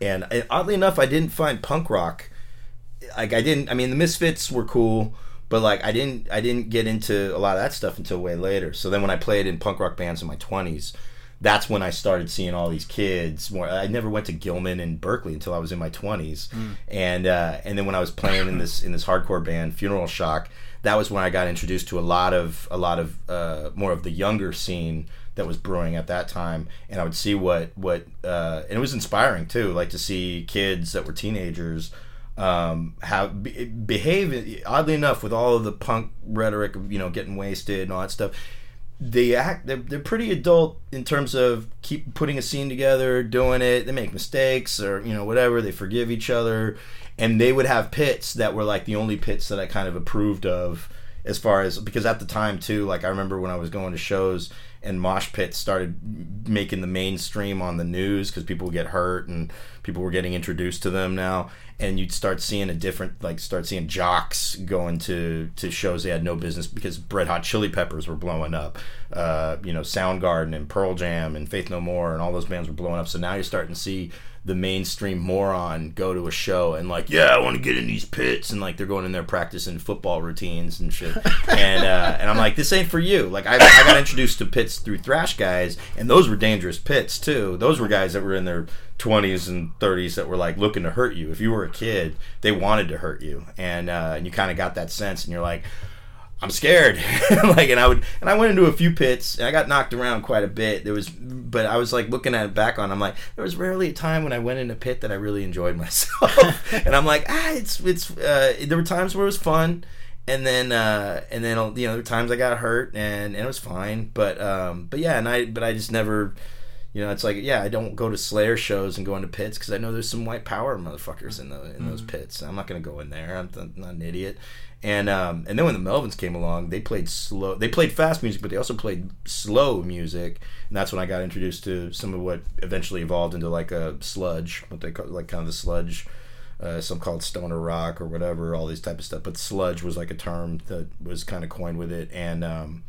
and uh, oddly enough, I didn't find punk rock. Like I didn't. I mean, the Misfits were cool, but like I didn't. I didn't get into a lot of that stuff until way later. So then, when I played in punk rock bands in my twenties, that's when I started seeing all these kids. More, I never went to Gilman and Berkeley until I was in my twenties, and uh, and then when I was playing in this in this hardcore band, Funeral Shock, that was when I got introduced to a lot of a lot of uh, more of the younger scene that was brewing at that time, and I would see what what uh, and it was inspiring too, like to see kids that were teenagers um, be, behave oddly enough with all of the punk rhetoric of you know getting wasted and all that stuff they act they're, they're pretty adult in terms of keep putting a scene together doing it. They make mistakes or you know whatever. They forgive each other. And they would have pits that were like the only pits that i kind of approved of as far as because at the time too like i remember when i was going to shows and mosh pits started making the mainstream on the news because people would get hurt and people were getting introduced to them now and you'd start seeing a different like start seeing jocks going to to shows they had no business because red hot chili peppers were blowing up. Uh, you know soundgarden and pearl jam and faith no more and all those bands were blowing up. So now you're starting to see the mainstream moron go to a show and like yeah i want to get in these pits and like they're going in there practicing football routines and shit. *laughs* And uh, and i'm like this ain't for you. Like I, I got introduced to pits through thrash guys and those were dangerous pits too. Those were guys that were in their 20s and 30s that were like looking to hurt you. If you were a kid they wanted to hurt you. And uh, and you kind of got that sense and you're like I'm scared. *laughs* like, and I would, and I went into a few pits, and I got knocked around quite a bit. There was, but I was like looking at it back on. I'm like, there was rarely a time when I went in a pit that I really enjoyed *laughs* myself. and I'm like, ah, it's, it's. Uh, there were times where it was fun, and then, uh, and then you know, there were times I got hurt, and, and it was fine. But, um, but yeah, and I, but I just never. You know, it's like, yeah, I don't go to Slayer shows and go into pits because I know there's some white power motherfuckers in the in those pits. I'm not gonna go in there. I'm, I'm not an idiot. And um, and then when the Melvins came along, they played slow. They played fast music, but they also played slow music, and that's when I got introduced to some of what eventually evolved into like a sludge, what they call like kind of the sludge. Uh, some called stoner rock or whatever, all these type of stuff. But sludge was like a term that was kind of coined with it, and um,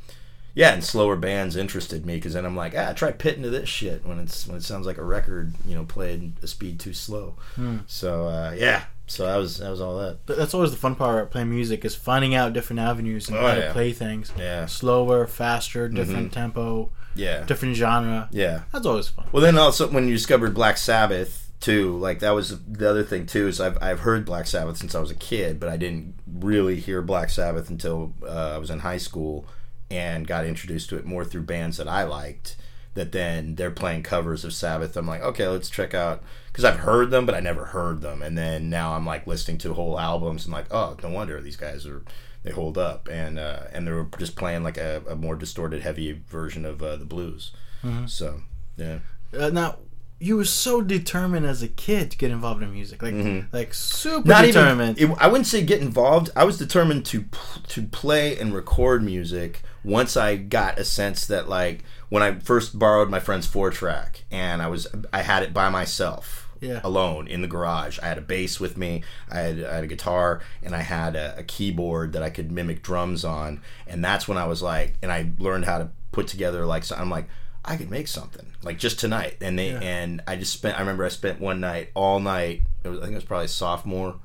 yeah, and slower bands interested me because then I'm like, ah, try pitting to this shit when it's when it sounds like a record, you know, played a speed too slow. Hmm. So uh, yeah, so that was that was all that. But that's always the fun part about playing music is finding out different avenues and Oh, how yeah. to play things. Yeah. Slower, faster, different Mhm. tempo. Yeah. Different genre. Yeah, That's always fun. Well, then also when you discovered Black Sabbath too, like that was the other thing too. Is I've I've heard Black Sabbath since I was a kid, but I didn't really hear Black Sabbath until uh, I was in high school and got introduced to it more through bands that I liked. That then they're playing covers of Sabbath. I'm like, okay, let's check out because I've heard them, but I never heard them. And then now I'm like listening to whole albums and like, oh, no wonder these guys are they hold up. And uh, and they were just playing like a, a more distorted, heavy version of uh, the blues. Mhm. So yeah. Uh, now, you were so determined as a kid to get involved in music, like Mhm. like super not determined. even. It, I wouldn't say get involved. I was determined to to play and record music once I got a sense that like when I first borrowed my friend's four track and I was I had it by myself. Yeah. Alone in the garage. I had a bass with me. I had, I had a guitar and I had a, a keyboard that I could mimic drums on. And that's when I was like, and I learned how to put together like, so I'm like, I could make something like just tonight. And they, Yeah. and I just spent, I remember I spent one night all night. It was, I think it was probably sophomore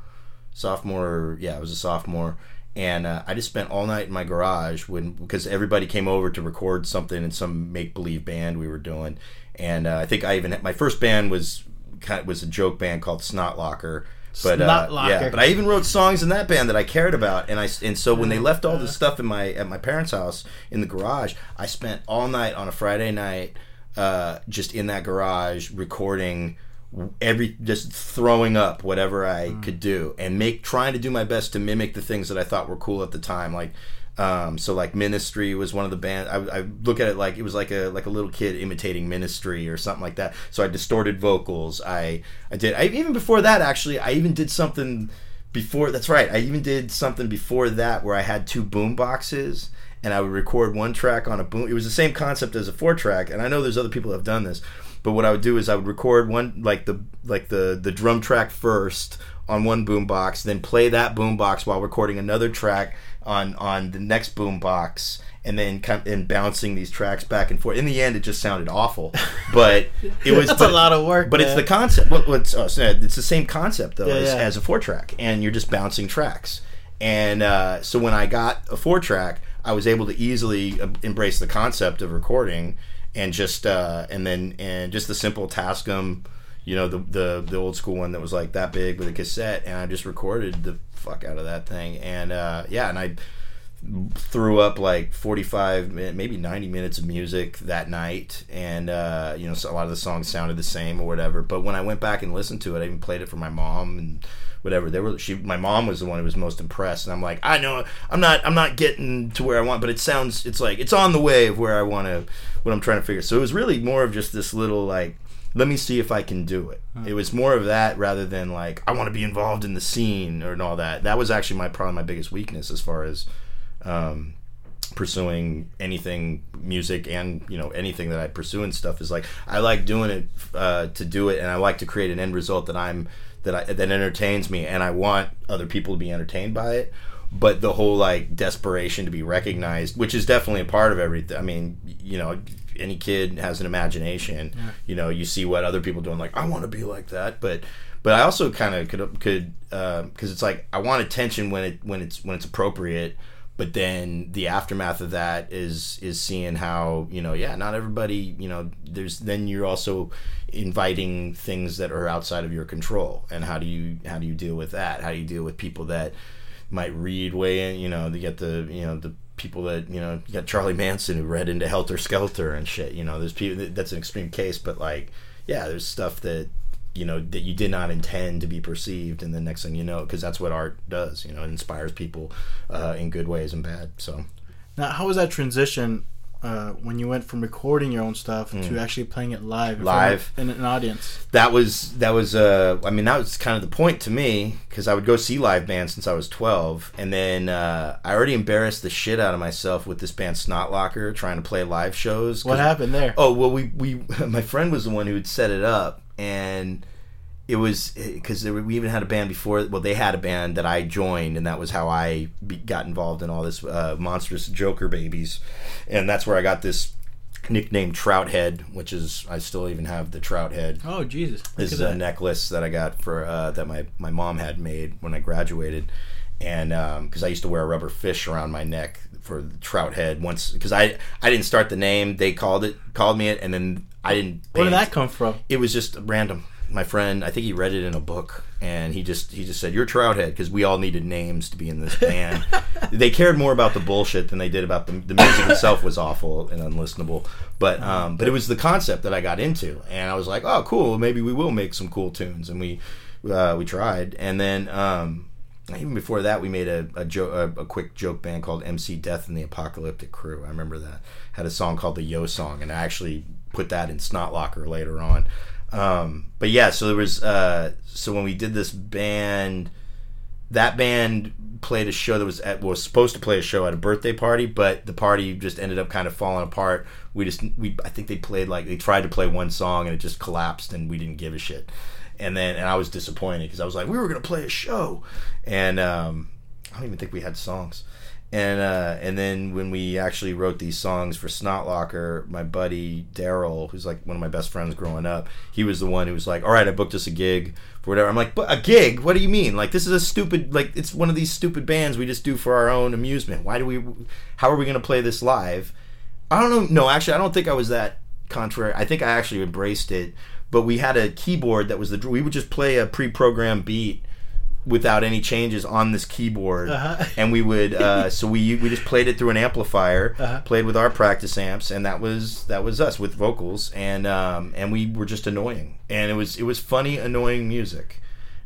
sophomore yeah it was a sophomore and uh, i just spent all night in my garage when because everybody came over to record something in some make-believe band we were doing and uh, i think i even my first band was kind of, was a joke band called snot locker but uh, yeah but i even wrote songs in that band that i cared about and i and so when they left all this stuff in my at my parents house in the garage i spent all night on a friday night uh, just in that garage recording every just throwing up whatever I Mm. could do and make trying to do my best to mimic the things that I thought were cool at the time like um, so like Ministry was one of the band I, I look at it like it was like a like a little kid imitating Ministry or something like that. So I distorted vocals. I I did I even before that actually I even did something before that's right I even did something before that where I had two boom boxes and I would record one track on a boom it was the same concept as a four track and I know there's other people that have done this but what I would do is I would record one like the like the the drum track first on one boom box, then play that boom box while recording another track on on the next boombox, and then kind of, and bouncing these tracks back and forth. In the end, it just sounded awful, *laughs* but it was That's but- a lot of work, But it's the concept. What, what's oh, it's the same concept though Yeah, as, yeah. as a four track, and you're just bouncing tracks. And uh, so when I got a four track, I was able to easily embrace the concept of recording and just uh, and then and just the simple Tascam, you know, the the the old school one that was like that big with a cassette, and I just recorded the fuck out of that thing, and uh, yeah, and I threw up like 45 min- maybe 90 minutes of music that night. And uh, you know so a lot of the songs sounded the same or whatever. But when i went back and listened to it i even played it for my mom and whatever. They were she my mom was the one who was most impressed. And i'm like i know i'm not i'm not getting to where i want but it sounds it's like it's on the way of where i want to what i'm trying to figure. So it was really more of just this little like let me see if i can do it. It was more of that rather than like i want to be involved in the scene or and all that. That was actually my probably my biggest weakness as far as um, pursuing anything music and you know anything that I pursue and stuff is like I like doing it uh, to do it and I like to create an end result that I'm that I that entertains me and I want other people to be entertained by it. But the whole like desperation to be recognized which is definitely a part of everything I mean you know any kid has an imagination Yeah. you know you see what other people doing like I want to be like that. But but I also kind of could could um, because it's like I want attention when it when it's when it's appropriate but then the aftermath of that is is seeing how you know yeah not everybody you know there's then you're also inviting things that are outside of your control. And how do you how do you deal with that? How do you deal with people that might read way in you know you get the you know the people that you know you got Charlie Manson who read into Helter Skelter and shit you know there's people that's an extreme case but like yeah there's stuff that you know that you did not intend to be perceived and the next thing you know because that's what art does you know it inspires people uh, in good ways and bad so. Now, how was that transition uh, when you went from recording your own stuff to Mm. actually playing it live in Live. in an audience? that was that was uh i mean that was kind of the point to me because i would go see live bands since i was 12 and then uh, i already embarrassed the shit out of myself with this band snotlocker trying to play live shows. What happened there? oh well we we *laughs* my friend was the one who had set it up and it was because we even had a band before well they had a band that i joined and that was how i be, got involved in all this uh, monstrous joker babies and that's where i got this nickname trout head which is i still even have the trout head Oh Jesus! This is a that. necklace that I got for uh, that my my mom had made when I graduated, and because I used to wear a rubber fish around my neck for the trout head once because I I didn't start the name they called it called me it and then I didn't. Where did that come from? It was just random. My friend, I think he read it in a book, and he just he just said, "You're Trouthead," because we all needed names to be in this band. *laughs* they cared more about the bullshit than they did about the the music *laughs* itself was awful and unlistenable. But um, but it was the concept that I got into, and I was like, "Oh, cool. Maybe we will make some cool tunes." And we uh, we tried, and then um, even before that, we made a a, jo- a a quick joke band called MC Death and the Apocalyptic Crew. I remember that had a song called the Yo Song, and I actually put that in Snotlocker later on. Um, but yeah, so there was uh, so when we did this band, that band played a show that was at, was supposed to play a show at a birthday party, but the party just ended up kind of falling apart. We just we I think they played like they tried to play one song and it just collapsed, and we didn't give a shit. And then and I was disappointed because I was like, we were gonna play a show, and um, I don't even think we had songs. And uh, and then when we actually wrote these songs for Snotlocker, my buddy Daryl, who's like one of my best friends growing up, he was the one who was like, "All right, I booked us a gig for whatever." I'm like, "But a gig? What do you mean? Like this is a stupid like it's one of these stupid bands we just do for our own amusement. Why do we? How are we going to play this live?" I don't know. No, actually, I don't think I was that contrary. I think I actually embraced it. But we had a keyboard that was the. We would just play a pre-programmed beat without any changes on this keyboard, Uh-huh. *laughs* and we would. Uh, so we we just played it through an amplifier, Uh-huh. played with our practice amps, and that was that was us with vocals, and um, and we were just annoying, and it was it was funny, annoying music.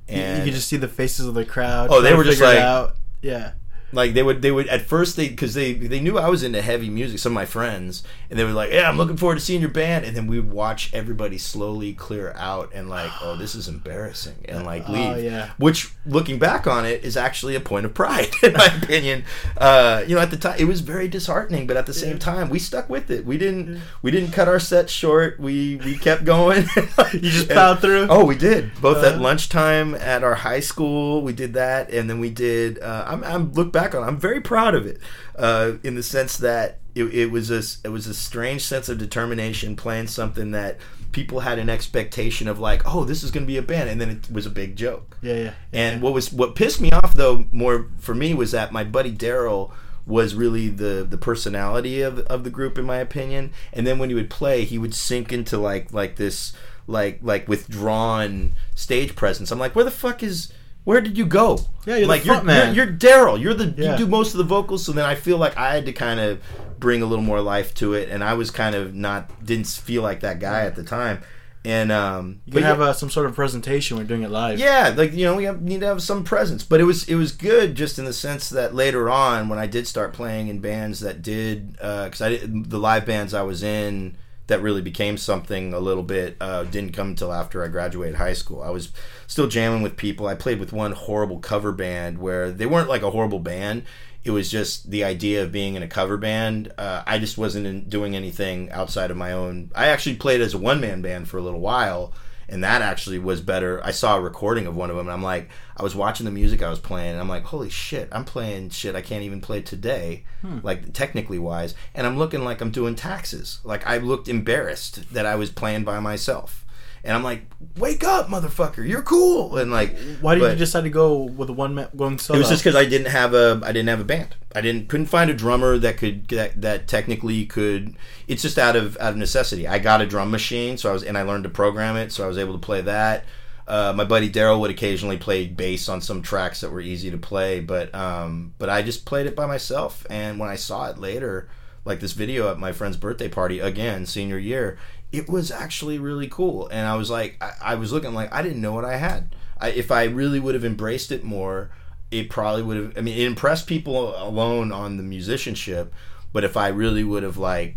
You- And you could just see the faces of the crowd. Oh, they were just like- out. yeah. Like they would they would at first they because they they knew I was into heavy music some of my friends and they were like yeah I'm looking forward to seeing your band and then we would watch everybody slowly clear out and like oh this is embarrassing and like Oh, leave. yeah. which looking back on it is actually a point of pride *laughs* in my *laughs* opinion. Uh, you know at the time it was very disheartening but at the same time we stuck with it. We didn't we didn't cut our set short. We we kept going. *laughs* You just plowed through? oh we did. Both at Uh-huh. lunchtime at our high school we did that and then we did uh, I'm, I'm look back on. I'm very proud of it uh, in the sense that it, it was a it was a strange sense of determination playing something that people had an expectation of like oh this is going to be a band and then it was a big joke. Yeah, yeah. and what was what pissed me off though more for me was that my buddy Daryl was really the the personality of of the group in my opinion. And then when he would play he would sink into like like this like like withdrawn stage presence. I'm like where the fuck is where did you go Yeah, you're the like you're, man. you're, you're daryl you're the Yeah. you do most of the vocals so then i feel like i had to kind of bring a little more life to it and i was kind of not didn't feel like that guy at the time and um You can yeah- have uh, some sort of presentation when you're doing it live. yeah, like you know, we have, need to have some presence. But it was it was good just in the sense that later on, when I did start playing in bands that did, because I did, the live bands I was in that really became something a little bit uh, didn't come until after I graduated high school. I was still jamming with people. I played with one horrible cover band where they weren't like a horrible band. It was just the idea of being in a cover band. Uh, I just wasn't in, doing anything outside of my own. I actually played as a one man band for a little while and that actually was better. I saw a recording of one of them, and I'm like, I was watching the music I was playing, and I'm like, holy shit, I'm playing shit I can't even play today, Hmm. like technically wise, and I'm looking like I'm doing taxes. Like I looked embarrassed that I was playing by myself, and I'm like, wake up, motherfucker, you're cool, and like, Why did you decide to go with a one man going solo? it was just because I didn't have a I didn't have a band. I didn't couldn't find a drummer that could that, that technically could. It's just out of out of necessity. I got a drum machine, so I was and I learned to program it, so I was able to play that. Uh, my buddy Daryl would occasionally play bass on some tracks that were easy to play, but um, but I just played it by myself. And when I saw it later, like this video at my friend's birthday party again, senior year, it was actually really cool. And I was like, I, I was looking like I didn't know what I had. I, if I really would have embraced it more, it probably would have. I mean, it impressed people alone on the musicianship, but if I really would have like,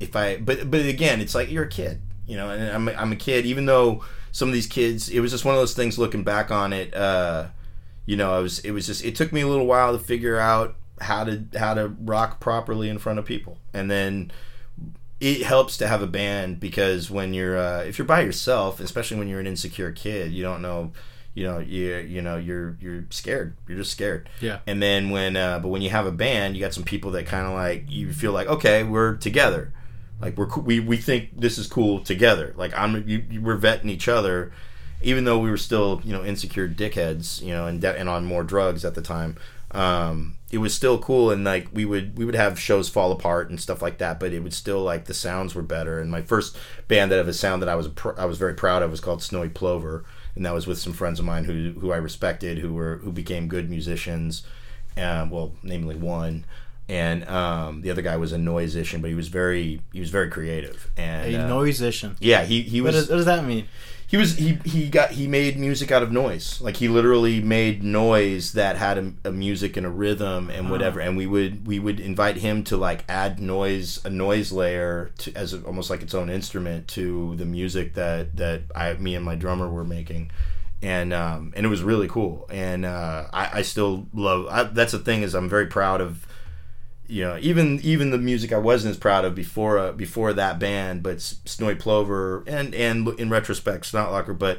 if I, but but again, it's like you're a kid, you know, and I'm I'm a kid. Even though some of these kids, it was just one of those things. Looking back on it, uh, you know, I was it was just it took me a little while to figure out how to how to rock properly in front of people, and then it helps to have a band because when you're uh, if you're by yourself, especially when you're an insecure kid, you don't know, you know, you you know you're you're scared. You're just scared. Yeah. And then when uh, but when you have a band, you got some people that kind of like you feel like okay, we're together. Like we're we we think this is cool together. Like I'm you, you, we're vetting each other, even though we were still you know insecure dickheads, you know, and de- and on more drugs at the time. Um, it was still cool, and like we would we would have shows fall apart and stuff like that, but it would still like the sounds were better. And my first band that had a sound that I was pr- I was very proud of was called Snowy Plover, and that was with some friends of mine who who I respected, who were who became good musicians. Uh, well, namely one and um, the other guy was a noisician, but he was very he was very creative and a uh, noisician. Yeah, he he What was. does, what does that mean? He was he he got he made music out of noise. Like he literally made noise that had a, a music and a rhythm and whatever. And we would we would invite him to like add noise a noise layer to as a, almost like its own instrument to the music that that I me and my drummer were making. And um, and it was really cool. And uh, I, I still love. I, that's the thing is I'm very proud of you know, even even the music I wasn't as proud of before uh, before that band, but Snowy Plover and and in retrospect Snotlocker, but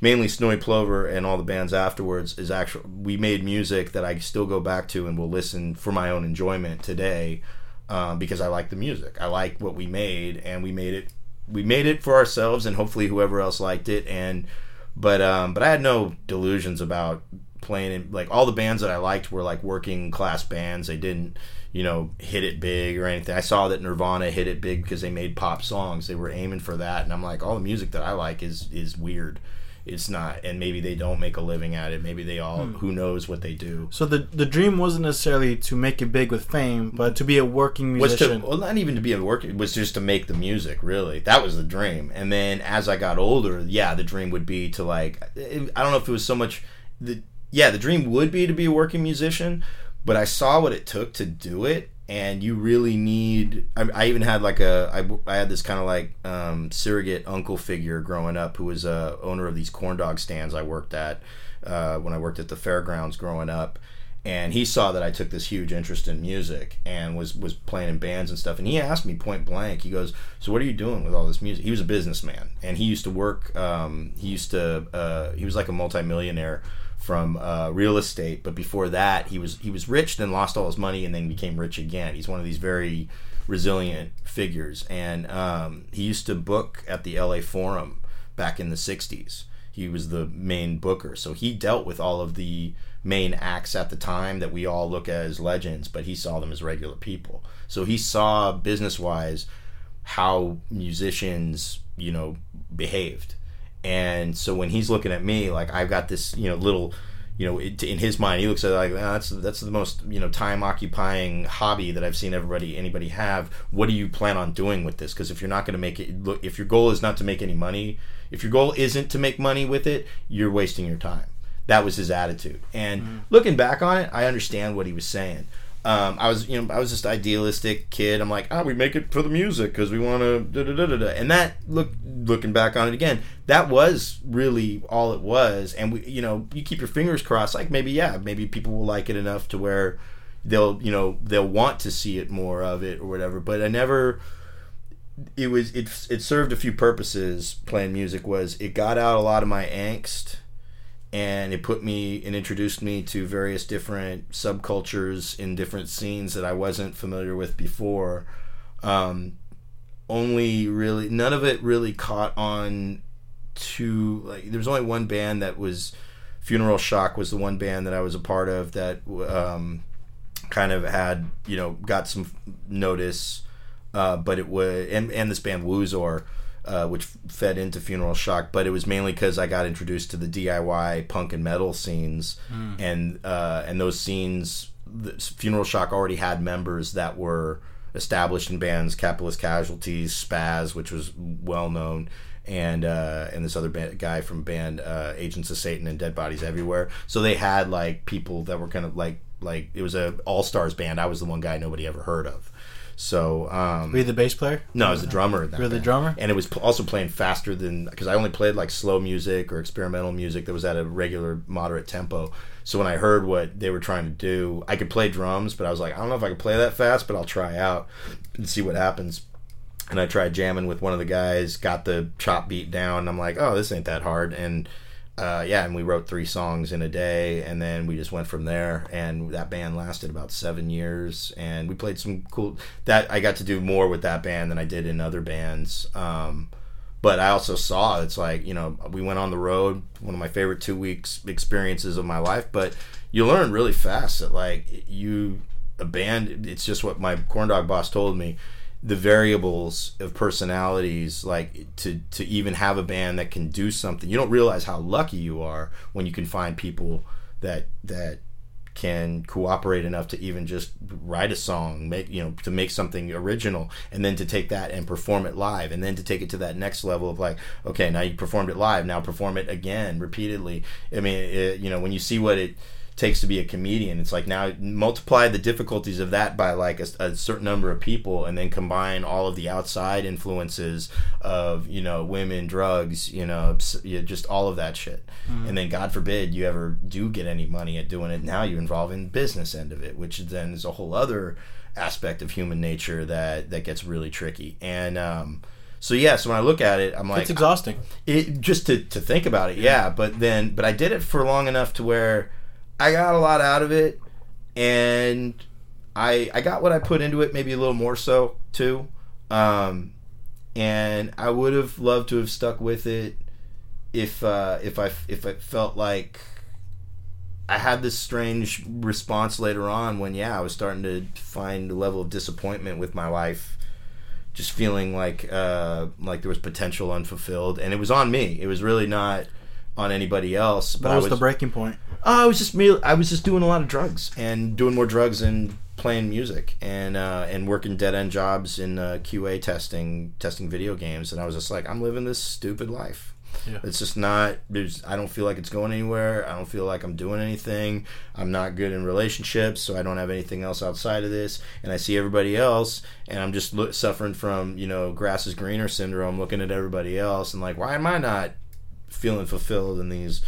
mainly Snowy Plover and all the bands afterwards is actually we made music that I still go back to and will listen for my own enjoyment today um, because I like the music. I like what we made, and we made it we made it for ourselves, and hopefully whoever else liked it. And but um, but I had no delusions about playing in like all the bands that I liked were like working class bands. They didn't you know hit it big or anything. I saw that Nirvana hit it big because they made pop songs. They were aiming for that, and I'm like, all the music that I like is is weird. It's not, and maybe they don't make a living at it. Maybe they all, Hmm. who knows what they do. So the the dream wasn't necessarily to make it big with fame, but to be a working musician. was to well not even to be a working. it was just to make the music really that was the dream and then as i got older yeah the dream would be to like i don't know if it was so much the yeah the dream would be to be a working musician but i saw what it took to do it and you really need i, I even had like a I, I had this kind of like um, surrogate uncle figure growing up who was a owner of these corn dog stands i worked at uh, when i worked at the fairgrounds growing up and he saw that I took this huge interest in music and was was playing in bands and stuff. And he asked me point blank. He goes, "So what are you doing with all this music?" He was a businessman, and he used to work. Um, he used to. Uh, he was like a multimillionaire from uh, real estate, but before that, he was he was rich, then lost all his money, and then became rich again. He's one of these very resilient figures, and um, he used to book at the L.A. Forum back in the '60s he was the main booker, so he dealt with all of the main acts at the time that we all look at as legends, but he saw them as regular people. So he saw business wise how musicians, you know, behaved. And so when he's looking at me, like I've got this, you know, little, you know, it, in his mind, he looks at it like "Ah, that's that's the most, you know, time occupying hobby that I've seen everybody anybody have. What do you plan on doing with this? Because if you're not going to make it, look, if your goal is not to make any money, if your goal isn't to make money with it, you're wasting your time. That was his attitude. And looking back on it, I understand what he was saying. Um, I was, you know, I was just idealistic kid. I'm like, ah, we make it for the music because we want to. And that, look, looking back on it again, that was really all it was. And we, you know, you keep your fingers crossed. Like maybe, yeah, maybe people will like it enough to where they'll, you know, they'll want to see it more of it or whatever. But I never. It was it. It served a few purposes. Playing music was it got out a lot of my angst and it put me and introduced me to various different subcultures in different scenes that I wasn't familiar with before. Um, only really none of it really caught on to like there was only one band that was Funeral Shock was the one band that I was a part of that um, kind of had you know got some notice, uh, but it was and and this band Woozor uh, which fed into Funeral Shock, but it was mainly because I got introduced to the DIY punk and metal scenes, Mm. and uh, and those scenes, the Funeral Shock already had members that were established in bands, Capitalist Casualties, Spaz, which was well known, and uh, and this other band, guy from band uh, Agents of Satan and Dead Bodies Everywhere. So they had like people that were kind of like like it was a all stars band. I was the one guy nobody ever heard of. So um, Were you the bass player? no, I was the drummer. that You were the drummer? and it was also playing faster than because I only played like slow music or experimental music that was at a regular moderate tempo. So when I heard what they were trying to do, I could play drums, but I was like, I don't know if I could play that fast, but I'll try out and see what happens. And I tried jamming with one of the guys, got the chop beat down. And I'm like, oh, this ain't that hard. And uh, yeah, and we wrote three songs in a day, and then we just went from there. And that band lasted about seven years, and we played some cool. That I got to do more with that band than I did in other bands. Um, but I also saw it's like you know we went on the road, one of my favorite two weeks experiences of my life. But you learn really fast that like you a band. It's just what my corn dog boss told me the variables of personalities like to to even have a band that can do something. You don't realize how lucky you are when you can find people that that can cooperate enough to even just write a song make you know to make something original and then to take that and perform it live and then to take it to that next level of like okay now you performed it live now perform it again repeatedly. I mean it, you know when you see what it takes to be a comedian. It's like now multiply the difficulties of that by like a, a, certain number of people, and then combine all of the outside influences of you know women, drugs, you know, just all of that shit. Mm-hmm. And then God forbid you ever do get any money at doing it. Now you involve in business end of it, which then is a whole other aspect of human nature that that gets really tricky. And um, so yeah, so when I look at it, I'm like, it's exhausting. It just to to think about it, yeah. But then, but I did it for long enough to where I got a lot out of it, and I I got what I put into it, maybe a little more so too. Um, and I would have loved to have stuck with it if uh, if I if I felt like I had this strange response later on when yeah I was starting to find a level of disappointment with my life, just feeling like uh, like there was potential unfulfilled, and it was on me. It was really not on anybody else. But what was, was the breaking point? Uh, I was just me. I was just doing a lot of drugs and doing more drugs and playing music and uh, and working dead end jobs in uh, QA testing, testing video games. And I was just like, I'm living this stupid life. Yeah. It's just not. There's. I don't feel like it's going anywhere. I don't feel like I'm doing anything. I'm not good in relationships, so I don't have anything else outside of this. And I see everybody else, and I'm just look, suffering from you know grass is greener syndrome. Looking at everybody else, and like, why am I not feeling fulfilled in these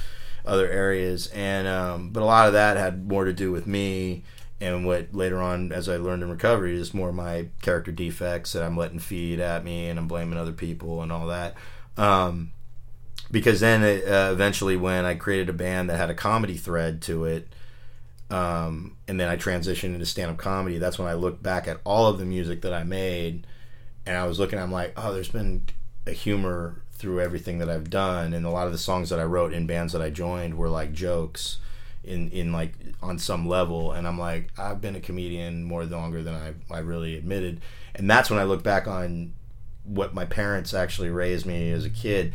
other areas. And um, but a lot of that had more to do with me and what later on as i learned in recovery is more my character defects that i'm letting feed at me and i'm blaming other people and all that. Um, because then it, uh, eventually when i created a band that had a comedy thread to it um, and then i transitioned into stand-up comedy that's when i looked back at all of the music that i made and i was looking i'm like oh there's been a humor through everything that I've done, and a lot of the songs that I wrote in bands that I joined were like jokes, in in like on some level, and I'm like I've been a comedian more longer than I I really admitted, and that's when I look back on what my parents actually raised me as a kid.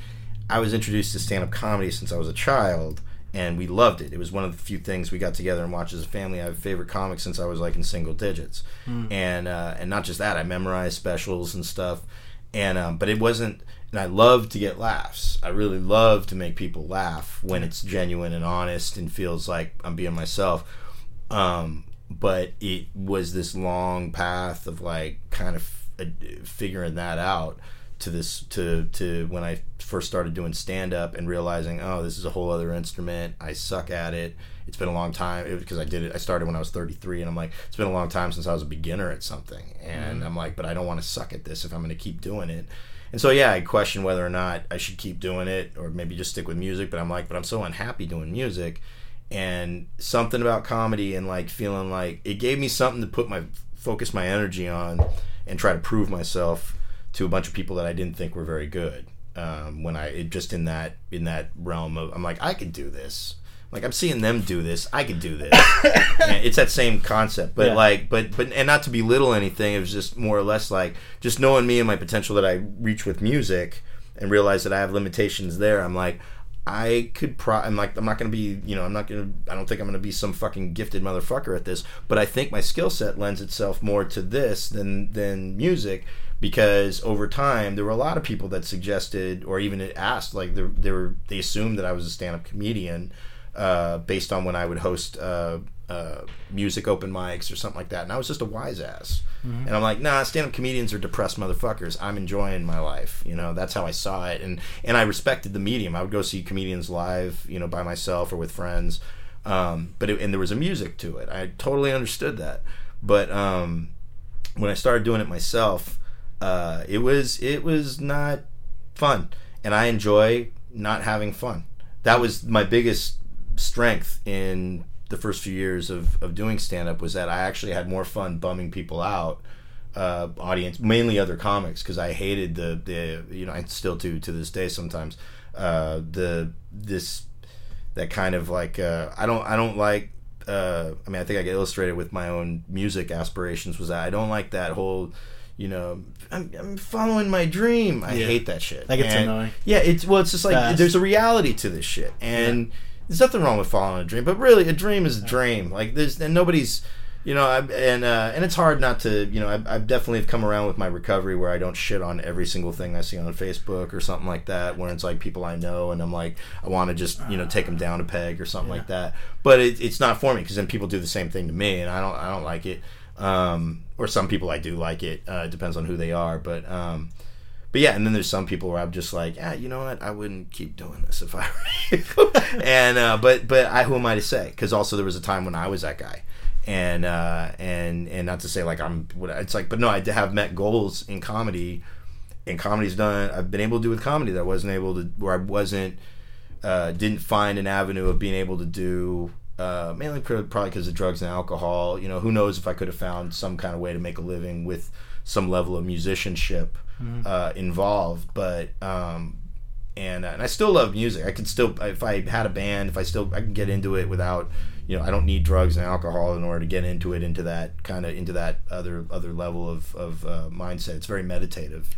I was introduced to stand up comedy since I was a child and we loved it. It was one of the few things we got together and watched as a family. I have favorite comics since I was like in single digits, Mm. and uh, and not just that, I memorized specials and stuff. And um, but it wasn't, and I love to get laughs. I really love to make people laugh when it's genuine and honest and feels like I'm being myself. Um, but it was this long path of like kind of uh, figuring that out to this to to when I first started doing stand up and realizing oh this is a whole other instrument I suck at it it's been a long time because I did it I started when I was 33 and I'm like it's been a long time since I was a beginner at something and Mhm. I'm like but I don't want to suck at this if I'm going to keep doing it and so yeah I question whether or not I should keep doing it or maybe just stick with music but I'm like but I'm so unhappy doing music and something about comedy and like feeling like it gave me something to put my focus my energy on and try to prove myself to a bunch of people that I didn't think were very good. Um, when I it just in that in that realm of I'm like I could do this. Like I'm seeing them do this, I could do this. *laughs* It's that same concept, but Yeah. like, but but and not to belittle anything. It was just more or less like just knowing me and my potential that I reach with music, and realize that I have limitations there. I'm like, I could pro. I'm like, I'm not gonna be, you know, I'm not gonna. I don't think I'm gonna be some fucking gifted motherfucker at this. But I think my skill set lends itself more to this than than music because over time there were a lot of people that suggested or even asked like they, they were they assumed that I was a stand-up comedian uh, based on when I would host uh, uh, music open mics or something like that, and I was just a wise ass. Mhm. And I'm like, nah, stand-up comedians are depressed motherfuckers. I'm enjoying my life, you know. That's how I saw it, and and I respected the medium. I would go see comedians live, you know, by myself or with friends. Um, but it, and there was a music to it. I totally understood that. But um, when I started doing it myself, uh, it was it was not fun, and I enjoy not having fun. That was my biggest strength in the first few years of, of doing stand up was that I actually had more fun bumming people out, uh, audience mainly other comics because I hated the the you know I still do to this day sometimes uh, the this that kind of like uh, I don't I don't like uh, I mean I think I get illustrated with my own music aspirations was that I don't like that whole you know I'm, I'm following my dream I Yeah. hate that shit That gets And- annoying. yeah it's well it's just like Fast. there's a reality to this shit and there's nothing wrong with following a dream but really a dream is a dream. Like there's and nobody's you know I, and uh, and it's hard not to you know I, I've definitely have come around with my recovery where I don't shit on every single thing I see on Facebook or something like that where it's like people I know and I'm like I want to just you know take them down a peg or something like that. But it, it's not for me because then people do the same thing to me and I don't I don't like it. Um, or some people I do like it uh, it depends on who they are but um, but yeah, and then there's some people where I'm just like, yeah, you know what? I wouldn't keep doing this if I were you. *laughs* and uh, but but I who am I to say? Because also there was a time when I was that guy, and uh, and and not to say like I'm. What it's like, but no, I have met goals in comedy, and comedy's done. I've been able to do with comedy that I wasn't able to, where I wasn't, uh, didn't find an avenue of being able to do. Uh, mainly probably because of drugs and alcohol. You know, who knows if I could have found some kind of way to make a living with some level of musicianship Mhm. uh, involved. But um, and uh, and I still love music. I could still if I had a band, if I still I can get into it without you know I don't need drugs and alcohol in order to get into it into that kind of into that other other level of of uh, mindset. It's very meditative.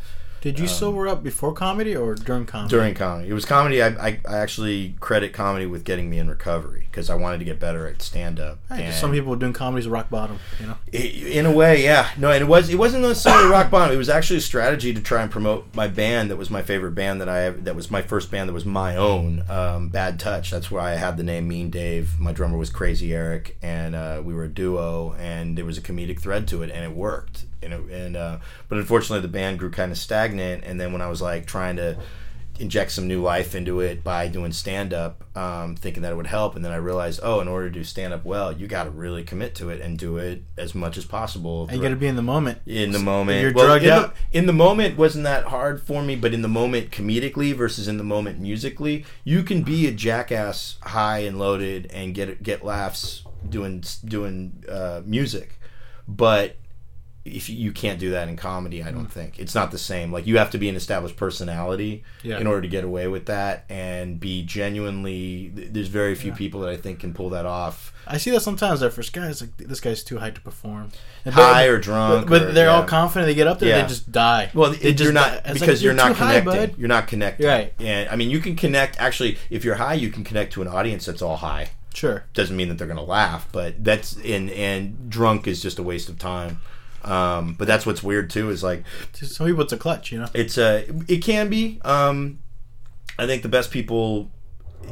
Did you Um, sober up before comedy or during comedy? During comedy, it was comedy. I, I, I actually credit comedy with getting me in recovery because I wanted to get better at stand up. Hey, some people were doing comedy is rock bottom, you know. in a way, yeah. No, and it was it wasn't necessarily rock bottom. It was actually a strategy to try and promote my band. That was my favorite band that I. That was my first band that was my own. Um, Bad Touch. That's why I had the name Mean Dave. My drummer was Crazy Eric, and uh, we were a duo. And there was a comedic thread to it, and it worked. And it, and uh, but unfortunately, the band grew kind of stagnant. And then when I was like trying to inject some new life into it by doing stand up, um, thinking that it would help. And then I realized, oh, in order to do stand up well, you got to really commit to it and do it as much as possible. And you got to be in the moment. in the moment. You're Well, drugged in out. The, in the moment wasn't that hard for me, but in the moment comedically versus in the moment musically, you can be a jackass high and loaded and get get laughs doing doing uh, music, but if you, can't do that in comedy, I don't hmm. think it's not the same. Like you have to be an established personality Yeah. in order to get away with that and be genuinely. There's very few people that I think can pull that off. I see that sometimes. That first guys like this guy's too high to perform. And High or drunk but, or- they're all confident. They get up there, Yeah. they just die. Well, they it- you're not. It's like, because you're, not too high, you're not connecting. Right. And I mean, you can connect. Actually, if you're high, you can connect to an audience that's all high. Sure. Doesn't mean that they're going to laugh, but that's and and drunk is just a waste of time. Um, but that's what's weird too is like some people, it's a clutch. You know. it's a it can be. Um, I think the best people,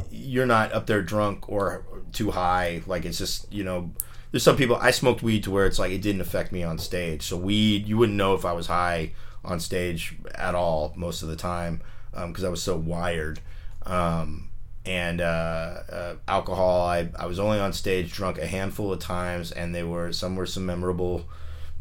you're not up there drunk or too high. Like it's just you know, there's some people. I smoked weed to where it's like it didn't affect me on stage. So weed, you wouldn't know if I was high on stage at all most of the time because I was so wired. Um, and uh, uh, alcohol, I I was only on stage drunk a handful of times, and they were some were some memorable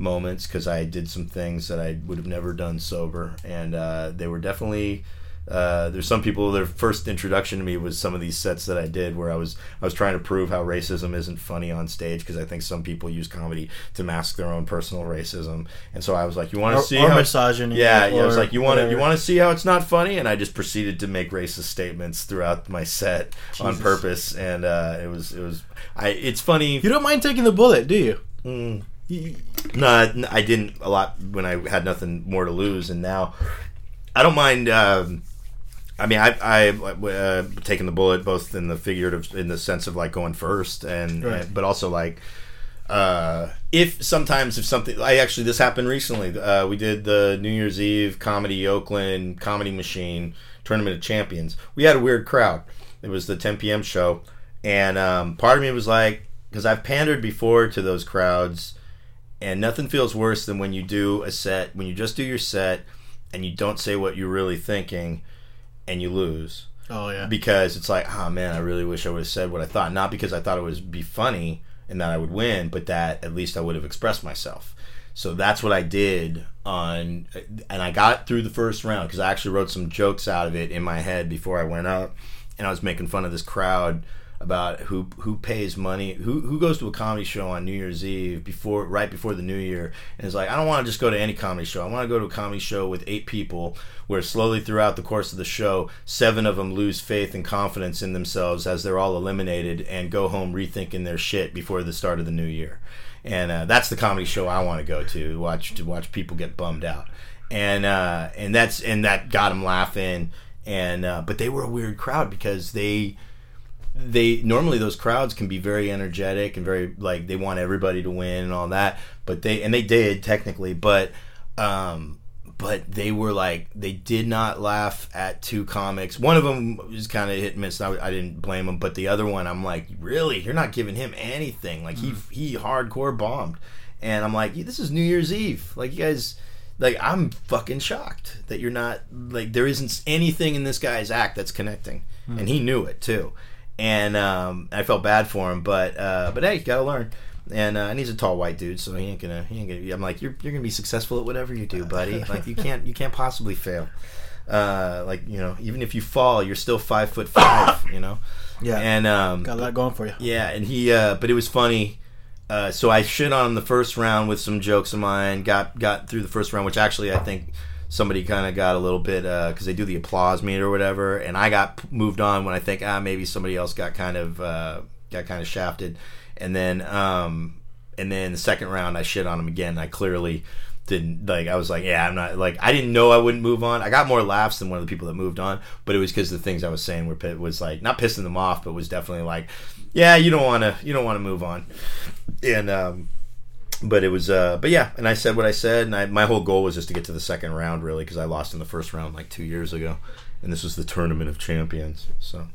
moments because I did some things that I would have never done sober, and uh, they were definitely. Uh, there's some people. Their first introduction to me was some of these sets that I did, where I was I was trying to prove how racism isn't funny on stage because I think some people use comedy to mask their own personal racism, and so I was like, "You want to see or how misogyny, Yeah, yeah. I was like, "You want to you want to see how it's not funny?" And I just proceeded to make racist statements throughout my set on purpose, and uh, it was it was I. It's funny. You don't mind taking the bullet, do you? Mm. No, I- didn't a lot when I had nothing more to lose, and now I don't mind. Um, I mean, I I uh, taking the bullet both in the figurative, in the sense of like going first, and, Right. but also like uh, if sometimes if something I actually this happened recently. Uh, we did the New Year's Eve comedy Oakland Comedy Machine Tournament of Champions. We had a weird crowd. It was the 10 p.m. show, and um, part of me was like, because I've pandered before to those crowds, and nothing feels worse than when you do a set when you just do your set and you don't say what you're really thinking, and you lose Oh yeah. because it's like, oh man, I really wish I would have said what I thought. Not because I thought it would be funny and that I would win, but that at least I would have expressed myself. So that's what I did on, and I got through the first round because I actually wrote some jokes out of it in my head before I went up, and I was making fun of this crowd about who who pays money, who who goes to a comedy show on New Year's Eve before right before the New Year, and is like, I don't want to just go to any comedy show. I want to go to a comedy show with eight people, where slowly throughout the course of the show, seven of them lose faith and confidence in themselves as they're all eliminated and go home rethinking their shit before the start of the new year. And uh, that's the comedy show I want to go to watch to watch people get bummed out, and uh, and that's and that got them laughing. And uh, but they were a weird crowd because they they normally those crowds can be very energetic and very like they want everybody to win and all that but they and they did technically but um but they were like they did not laugh at two comics. One of them was kind of hit and miss. I, I didn't blame him but the other one i'm like really? You're not giving him anything. Like he he hardcore bombed. And i'm like this is new year's eve. Like you guys like i'm fucking shocked that you're not like there isn't anything in this guy's act that's connecting. Hmm. and he knew it too and um, I felt bad for him, but uh, but hey, you gotta learn. And, uh, and he's a tall white dude, so he ain't gonna he ain't gonna. I'm like, you're you're gonna be successful at whatever you do, buddy. *laughs* Like you can't you can't possibly fail. Uh, like you know, even if you fall, you're still five foot five. *laughs* You know. Yeah. And um, Got a lot going for you. yeah, and he, uh, but it was funny. Uh, so I shit on him the first round with some jokes of mine. Got got through the first round, which actually I think somebody kind of got a little bit because they do the applause meter or whatever, and I got moved on when I think ah maybe somebody else got kind of uh, got kind of shafted, and then um, and then the second round I shit on him again. I clearly didn't like I was like yeah I'm not like I didn't know I wouldn't move on. I got more laughs than one of the people that moved on, but it was because the things I was saying were was like not pissing them off, but was definitely like yeah you don't want to you don't want to move on, and um, but it was uh but yeah and i said what i said and I, my whole goal was just to get to the second round really because i lost in the first round like two years ago and this was the tournament of champions so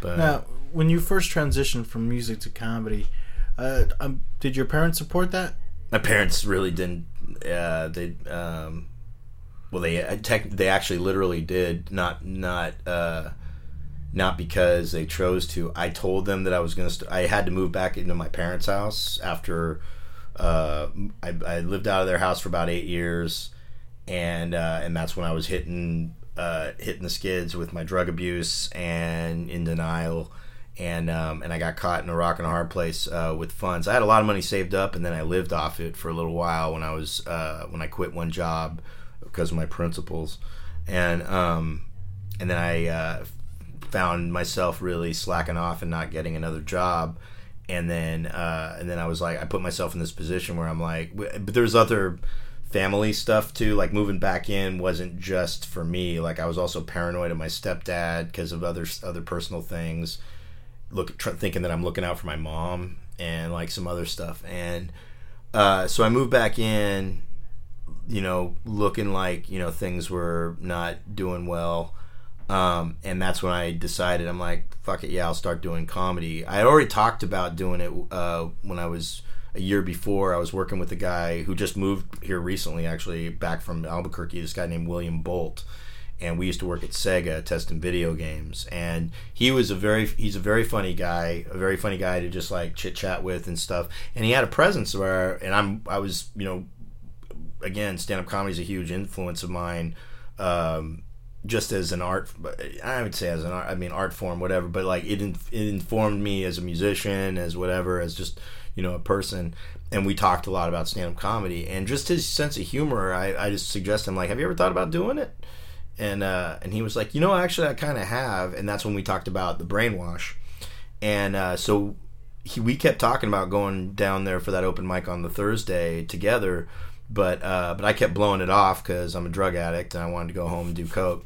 but Now, when you first transitioned from music to comedy, uh, um, did your parents support that? my parents really didn't uh they um well they uh, tech, they actually literally did not not uh not because they chose to i told them that i was gonna st- i had to move back into my parents house after uh I, I lived out of their house for about eight years and uh and that's when i was hitting uh hitting the skids with my drug abuse and in denial and um, and I got caught in a rock and a hard place uh, with funds. I had a lot of money saved up, and then I lived off it for a little while when I was uh, when I quit one job because of my principles, and um, and then I found myself really slacking off and not getting another job. And then, uh, and then I was like, I put myself in this position where I'm like, but there's other family stuff too. Like moving back in wasn't just for me. Like I was also paranoid of my stepdad because of other other personal things. Look, tr- thinking that I'm looking out for my mom and like some other stuff. And uh, so I moved back in, you know, looking like you know things were not doing well. Um, and that's when I decided I'm like, fuck it, yeah, I'll start doing comedy. I already talked about doing it uh, when I was a year before. I was working with a guy who just moved here recently, actually back from Albuquerque. This guy named William Bolt, and we used to work at Sega testing video games. And he was a very he's a very funny guy, a very funny guy to just like chit chat with and stuff. And he had a presence where, and I'm I was you know, again, stand up comedy is a huge influence of mine. Um, just as an art i would say as an art i mean art form whatever but like it, it informed me as a musician as whatever as just you know a person. And we talked a lot about stand-up comedy and just his sense of humor. I, I just suggested him like have you ever thought about doing it? And uh, and he was like you know actually i kind of have. And that's when we talked about the brainwash. And uh, so he, we kept talking about going down there for that open mic on the thursday together but uh, but I kept blowing it off because I'm a drug addict and I wanted to go home and do coke,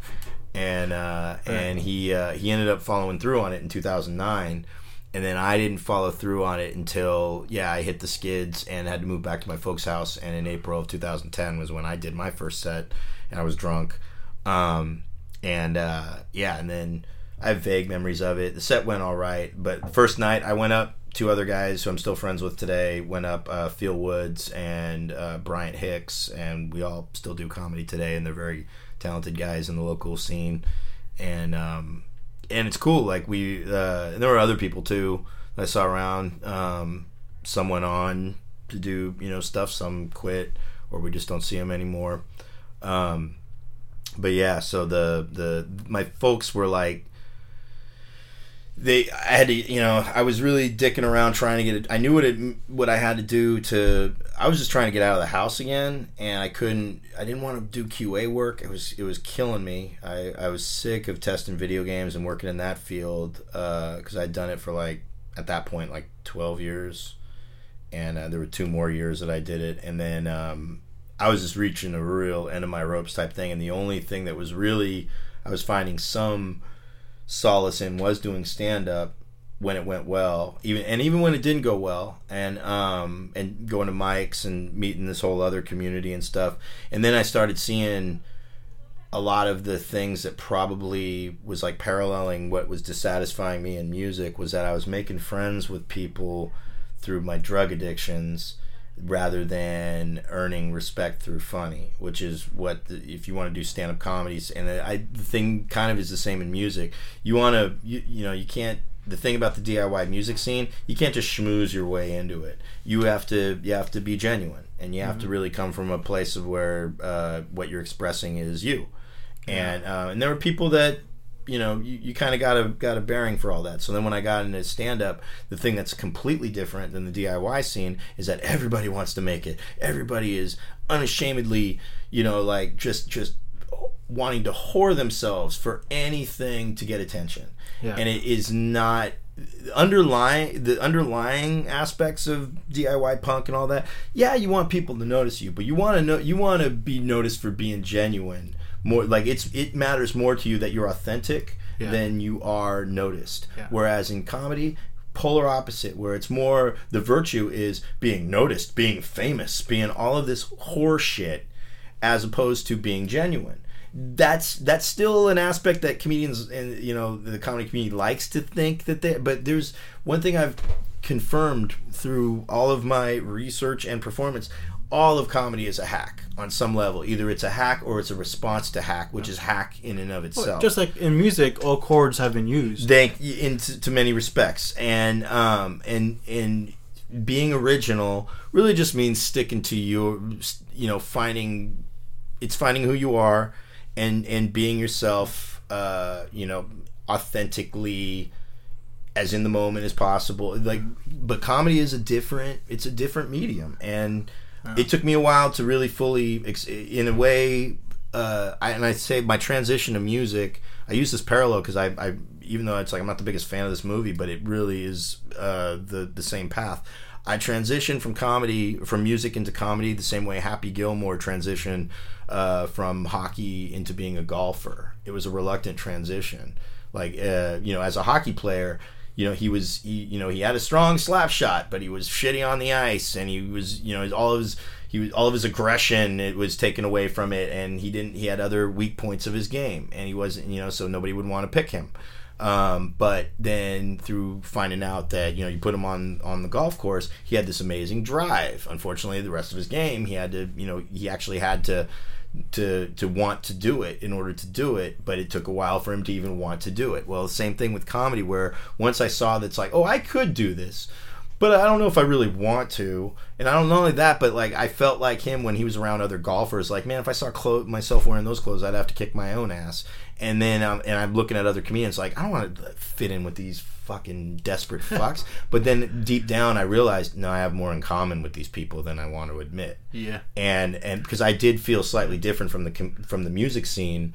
and uh, and he uh, he ended up following through on it in 2009, and then I didn't follow through on it until yeah I hit the skids and had to move back to my folks' house, and in April of 2010 was when I did my first set, and I was drunk, um, and uh, yeah, and then I have vague memories of it. The set went all right, but first night I went up two other guys who I'm still friends with today went up uh, Phil Woods and uh, Bryant Hicks, and we all still do comedy today, and they're very talented guys in the local scene, and um, and it's cool. Like we, uh, and there were other people too I saw around. Um, some went on to do you know stuff, some quit, or we just don't see them anymore. Um, but yeah, so the the my folks were like they I had to you know I was really dicking around trying to get it I knew what it what I had to do to I was just trying to get out of the house again and I couldn't I didn't want to do QA work. It was it was killing me. I I was sick of testing video games and working in that field because uh, I'd done it for like at that point like 12 years and uh, there were two more years that I did it and then um, I was just reaching a real end of my ropes type thing and the only thing that was really I was finding some solace in was doing stand up when it went well, even and even when it didn't go well, and um and going to mics and meeting this whole other community and stuff, and then I started seeing a lot of the things that probably was like paralleling what was dissatisfying me in music was that I was making friends with people through my drug addictions rather than earning respect through funny, which is what the, if you want to do stand up comedies and I the thing kind of is the same in music. You want to you, you know you can't the thing about the DIY music scene, you can't just schmooze your way into it. You have to you have to be genuine and you have mm-hmm. to really come from a place of where uh, what you're expressing is you. And uh, and there were people that you know you, you kind of got a got a bearing for all that so then when i got into stand up the thing that's completely different than the diy scene is that everybody wants to make it everybody is unashamedly you know like just just wanting to whore themselves for anything to get attention yeah. and it is not underlying the underlying aspects of DIY punk and all that. Yeah, you want people to notice you, but you want to know you want to be noticed for being genuine more like it's it matters more to you that you're authentic yeah. than you are noticed. Yeah. Whereas in comedy, polar opposite where it's more the virtue is being noticed, being famous, being all of this horse shit as opposed to being genuine. That's that's still an aspect that comedians and you know the comedy community likes to think that they but there's one thing I've confirmed through all of my research and performance all of comedy is a hack on some level. Either it's a hack or it's a response to hack, which is hack in and of itself. Well, just like in music, all chords have been used. They, in to, to many respects, and um, and and being original really just means sticking to your, you know, finding, it's finding who you are, and and being yourself, uh, you know, authentically as in the moment as possible. Like, but comedy is a different. It's a different medium, and it took me a while to really fully, in a way. Uh, I, and I say my transition to music. I use this parallel because I, I, even though it's like I'm not the biggest fan of this movie, but it really is uh, the the same path. I transitioned from comedy, from music into comedy, the same way Happy Gilmore transitioned uh, from hockey into being a golfer. It was a reluctant transition. Like, uh, you know, as a hockey player, you know, he was, he, you know, he had a strong slap shot, but he was shitty on the ice, and he was, you know, all of his, he was, all of his aggression, it was taken away from it, and he didn't, he had other weak points of his game, and he wasn't, you know, so nobody would want to pick him. Um, but then through finding out that you know you put him on on the golf course, he had this amazing drive. Unfortunately, the rest of his game, he had to you know he actually had to to to want to do it in order to do it but it took a while for him to even want to do it well the same thing with comedy where once i saw that's like oh i could do this but I don't know if I really want to. And I don't know only that, but like I felt like him when he was around other golfers. Like, man, if I saw clo- myself wearing those clothes, I'd have to kick my own ass. And then, um, and I'm looking at other comedians, like I don't want to fit in with these fucking desperate *laughs* fucks. but then deep down, I realized, no, I have more in common with these people than I want to admit. Yeah. And and because I did feel slightly different from the com- from the music scene.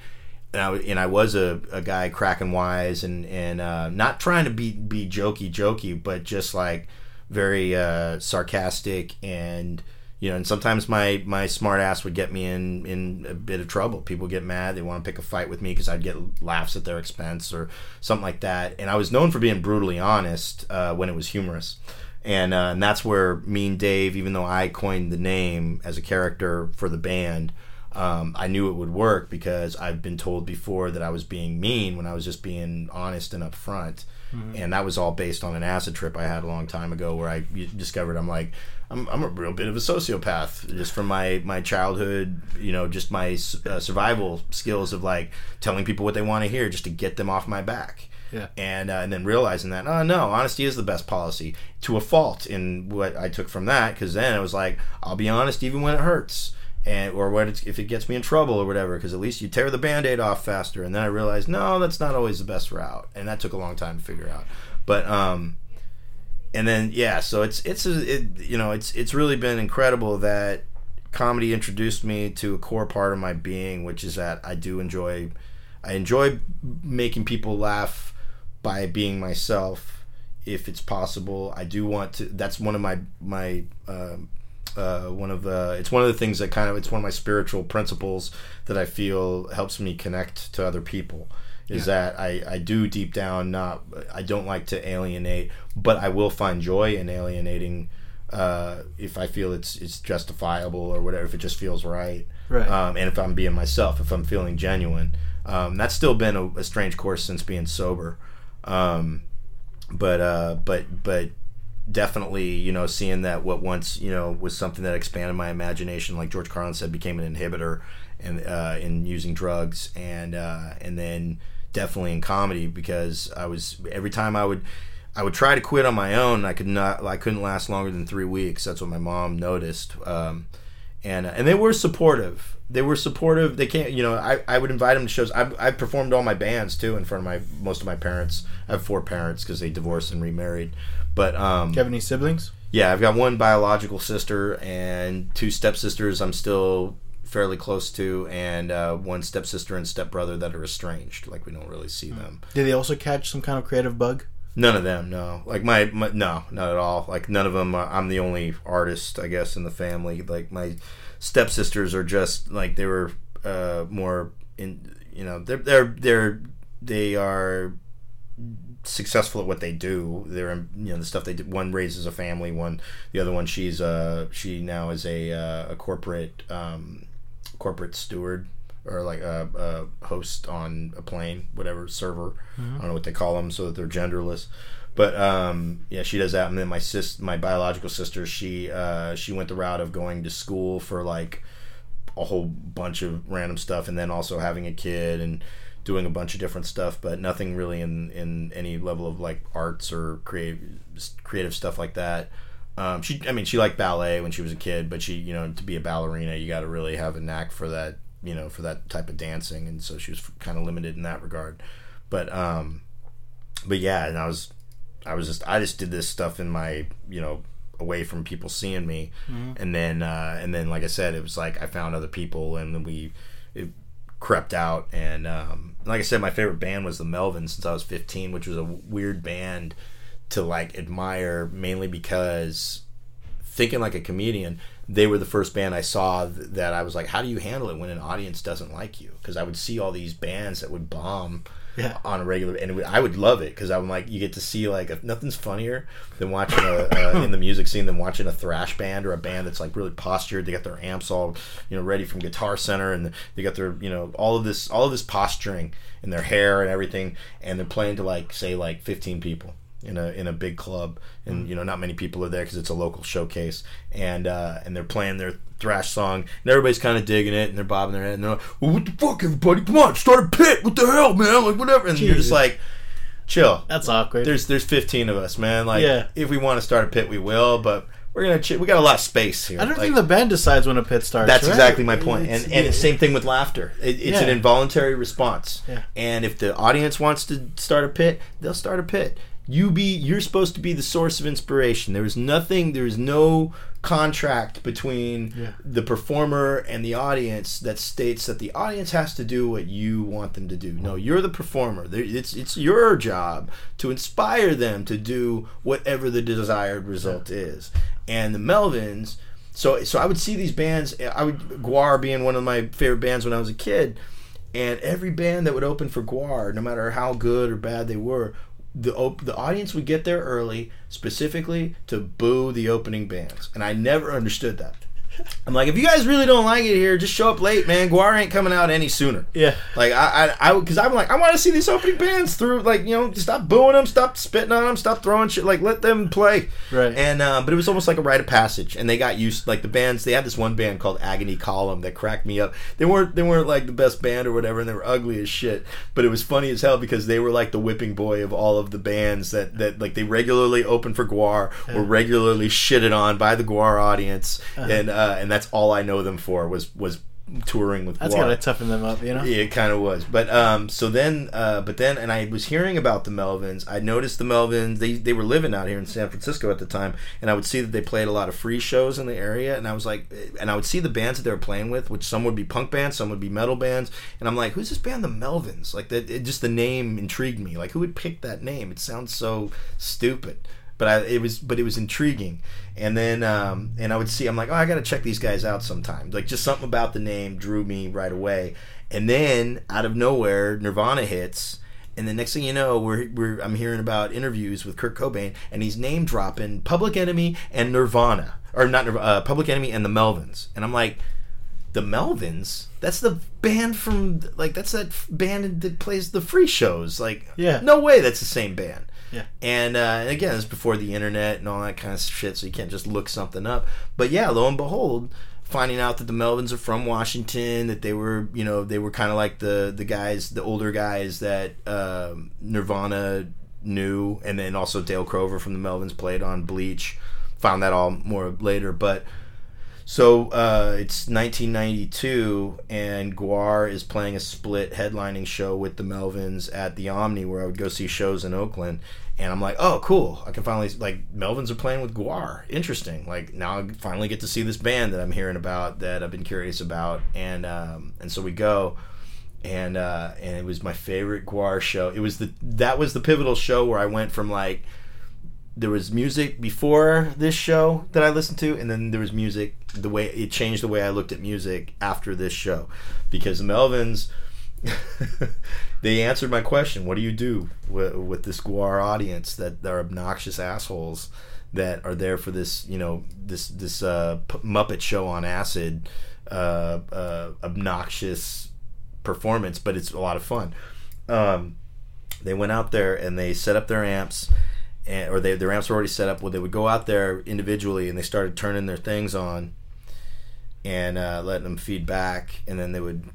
And I, and I was a, a guy cracking wise and and uh, not trying to be be jokey jokey, but just like very uh, sarcastic and you know and sometimes my my smart ass would get me in in a bit of trouble. People get mad they want to pick a fight with me because i'd get laughs at their expense or something like that. And i was known for being brutally honest uh, when it was humorous. And uh, and that's where mean dave even though i coined the name as a character for the band um, I knew it would work because I've been told before that I was being mean when I was just being honest and upfront. Mhm. and that was all based on an acid trip I had a long time ago where I discovered I'm like I'm, I'm a real bit of a sociopath just from my my childhood you know just my uh, survival skills of like telling people what they want to hear just to get them off my back. Yeah. and uh, and then realizing that oh no honesty is the best policy. To a fault in what I took from that because then it was like I'll be honest even when it hurts and or what it's, if it gets me in trouble or whatever because at least you tear the band-aid off faster. And then i realized no that's not always the best route. And that took a long time to figure out. But um and then yeah so it's it's it, you know it's it's really been incredible that comedy introduced me to a core part of my being which is that i do enjoy i enjoy making people laugh by being myself if it's possible. I do want to that's one of my my um, uh, one of the it's one of the things that kind of it's one of my spiritual principles that I feel helps me connect to other people is Yeah. that I, I do deep down not I don't like to alienate but I will find joy in alienating uh, if I feel it's it's justifiable or whatever if it just feels right Right. um, and if I'm being myself if I'm feeling genuine um, that's still been a, a strange course since being sober um, but uh, but but definitely you know seeing that what once you know was something that expanded my imagination like george carlin said became an inhibitor and uh, in using drugs and uh, and then definitely in comedy because i was every time i would i would try to quit on my own i could not i couldn't last longer than three weeks that's what my mom noticed um, and and they were supportive. They were supportive. They can't, you know. I, I would invite them to shows. I've, I've performed all my bands too in front of my most of my parents. I have four parents because they divorced and remarried. But um, Do you have any siblings? yeah, I've got one biological sister and two stepsisters. I'm still fairly close to, and uh, one stepsister and stepbrother that are estranged. Like we don't really see them. Did they also catch some kind of creative bug? None of them, no. Like my, my no, not at all. Like none of them. Uh, I'm the only artist, I guess, in the family. Like my stepsisters are just like they were uh, more in. You know, they're they're they're they are successful at what they do. They're you know the stuff they do. One raises a family. One the other one she's uh she now is a uh, a corporate um, corporate steward or like a, a host on a plane, whatever server. Mhm. I don't know what they call them, so that they're genderless. But um, yeah, she does that. And then my sis, my biological sister, she uh, she went the route of going to school for like a whole bunch of random stuff, and then also having a kid and doing a bunch of different stuff, but nothing really in in any level of like arts or creative creative stuff like that. Um, she, I mean, she liked ballet when she was a kid, but she, you know, to be a ballerina, you got to really have a knack for that, you know, for that type of dancing, and so she was kind of limited in that regard. But, um, but yeah, and I was I was just I just did this stuff in my you know away from people seeing me, Mhm. and then uh, and then like I said, it was like I found other people, and then we it crept out, and um, like I said, my favorite band was the Melvins since I was 15, which was a weird band to like admire mainly because thinking like a comedian, they were the first band I saw th- that I was like, how do you handle it when an audience doesn't like you? Because I would see all these bands that would bomb Yeah. on a regular, and would, I would love it because I'm like, you get to see like a, nothing's funnier than watching a, a *laughs* in the music scene than watching a thrash band or a band that's like really postured. They got their amps all you know ready from Guitar Center, and they got their you know all of this all of this posturing in their hair and everything, and they're playing to like say like 15 people in a in a big club, and you know not many people are there because it's a local showcase, and uh, and they're playing their thrash song, and everybody's kind of digging it, and they're bobbing their head, and they're like, well, "What the fuck, everybody? Come on, start a pit! What the hell, man? Like whatever." And you're just like, "Chill." That's awkward. There's there's 15 of us, man. Like, Yeah. if we want to start a pit, we will, but we're gonna ch- we got a lot of space here. I don't Like, think the band decides when a pit starts. that's right? exactly my point. And and yeah. same thing with laughter. It, it's an involuntary response. Yeah. And if the audience wants to start a pit, they'll start a pit. You be you're supposed to be the source of inspiration. There is nothing. There is no contract between Yeah. the performer and the audience that states that the audience has to do what you want them to do. No, you're the performer. It's it's your job to inspire them to do whatever the desired result is. And the Melvins, so so I would see these bands. I would Gwar being one of my favorite bands when I was a kid, and every band that would open for Gwar, no matter how good or bad they were. The, op- the audience would get there early specifically to boo the opening bands. And i never understood that I'm like, if you guys really don't like it here, just show up late, man. Gwar ain't coming out any sooner. Yeah. Like I, I, I, because I'm like, I want to see these opening bands through. Like, you know, stop booing them, stop spitting on them, stop throwing shit. Like, let them play. Right. And uh, but it was almost like a rite of passage, and they got used. Like the bands, they had this one band called Agony Column that cracked me up. They weren't, they weren't like the best band or whatever, and they were ugly as shit. But it was funny as hell because they were like the whipping boy of all of the bands that that like they regularly opened for Gwar, were regularly shitted on by the Gwar audience, Uh-huh. and uh, and that's all I know them for was was touring with That's Gwar. gotta toughen them up, you know. Yeah, it kind of was. But um, so then, uh, but then, and I was hearing about the Melvins. I noticed the Melvins. They they were living out here in San Francisco at the time, and I would see that they played a lot of free shows in the area. And I was like, and I would see the bands that they were playing with, which some would be punk bands, some would be metal bands. And I'm like, who's this band, the Melvins? Like that, it, just the name intrigued me. Like, who would pick that name? It sounds so stupid. But I, it was, but it was intriguing, and then, um, and I would see, I'm like, oh, I got to check these guys out sometime. Like, just something about the name drew me right away, and then out of nowhere, Nirvana hits, and the next thing you know, we're, we're I'm hearing about interviews with Kurt Cobain, and he's name dropping Public Enemy and Nirvana, or not uh, Public Enemy and the Melvins, and I'm like, the Melvins? That's the band from like that's that band that plays the free shows. Like, Yeah. no way, that's the same band. Yeah. And, uh, again, it's before the internet and all that kind of shit, so you can't just look something up. But yeah, lo and behold, finding out that the Melvins are from Washington, that they were, you know, they were kind of like the the guys, the older guys that um, Nirvana knew, and then also Dale Crover from the Melvins played on Bleach. Found that all more later, but. So uh, it's 1992, and Gwar is playing a split headlining show with the Melvins at the Omni, where I would go see shows in Oakland. And I'm like, oh, cool! I can finally like Melvins are playing with Gwar. Interesting. Like now, I finally get to see this band that I'm hearing about, that I've been curious about, and um, and so we go, and uh, and it was my favorite Gwar show. It was the that was the pivotal show where I went from like there was music before this show that I listened to, and then there was music. The way it changed the way I looked at music after this show, because the Melvins, *laughs* they answered my question: What do you do with, with this Gwar audience that are obnoxious assholes that are there for this, you know, this this uh, P- Muppet show on acid, uh, uh, obnoxious performance, but it's a lot of fun. Um, they went out there and they set up their amps and, or they, their amps were already set up. Well, they would go out there individually and they started turning their things on and uh, letting them feed back, and then they would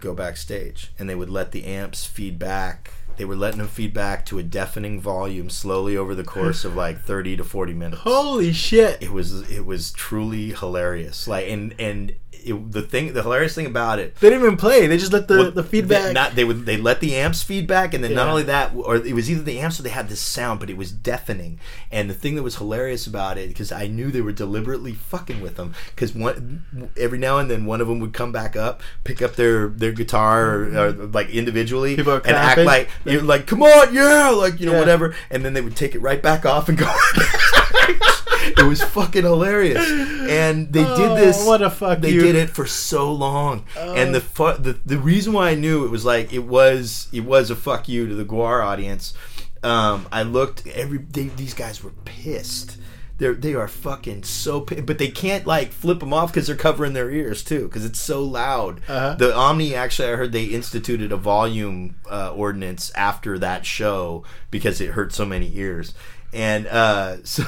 go backstage and they would let the amps feed back. They were letting them feed back to a deafening volume slowly over the course of like thirty to forty minutes. Holy shit! It was it was truly hilarious. Like and and it, the thing, the hilarious thing about it, They didn't even play. They just let the, well, the feedback. They, not they would they let the amps feedback, and then not only that, or it was either the amps or they had this sound, but it was deafening. And the thing that was hilarious about it, because I knew they were deliberately fucking with them, because one every now and then one of them would come back up, pick up their their guitar or, or like individually, and act like you're like, come on, yeah, like you know Yeah. whatever, and then they would take it right back off and go. *laughs* *laughs* it was fucking hilarious, and they Oh, did this. what a fuck They you. did it for so long, and the, fu- the the reason why I knew it was like it was it was a fuck you to the Gwar audience. Um, I looked every they, these guys were pissed. They're they are fucking so but they can't like flip them off because they're covering their ears too because it's so loud. Uh-huh. The Omni actually I heard they instituted a volume uh, ordinance after that show because it hurt so many ears, and uh, *laughs* so.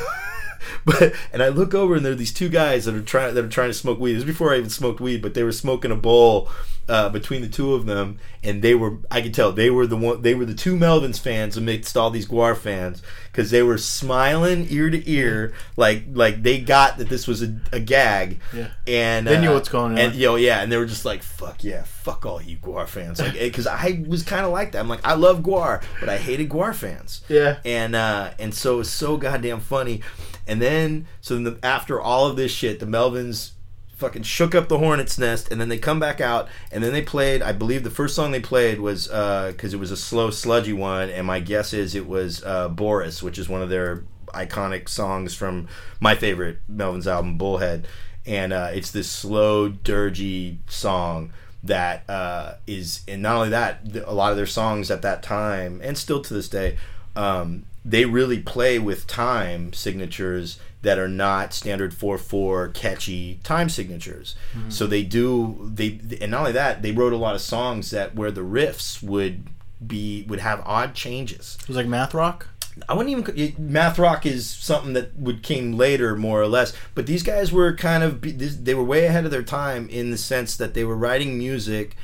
*laughs* But and I look over and there are these two guys that are trying that are trying to smoke weed. This is before I even smoked weed, but they were smoking a bowl uh, between the two of them, and they were I could tell they were the one they were the two Melvins fans amidst all these Gwar fans because they were smiling ear to ear like like they got that this was a, a gag. Yeah. and They knew uh, what's going on. And yo, yeah, and they were just like, "Fuck yeah, fuck all you Gwar fans," like because I was kind of like that. I'm like, I love Gwar, but I hated Gwar fans Yeah. and uh, and so it's so goddamn funny. And then so the, after all of this shit, the Melvins fucking shook up the hornet's nest, and then they come back out, and then they played. I believe the first song they played was because it was a slow, sludgy one, and my guess is it was uh, Boris, which is one of their iconic songs from my favorite Melvins album, Bullhead, and uh, it's this slow, dirgy song that uh, is, and not only that, a lot of their songs at that time, and still to this day, um, they really play with time signatures that are not standard 4-4 catchy time signatures. Mm-hmm. So they do they and not only that, they wrote a lot of songs that where the riffs would be would have odd changes. It was like math rock. I wouldn't even math rock is something that would came later more or less, but these guys were kind of they were way ahead of their time in the sense that they were writing music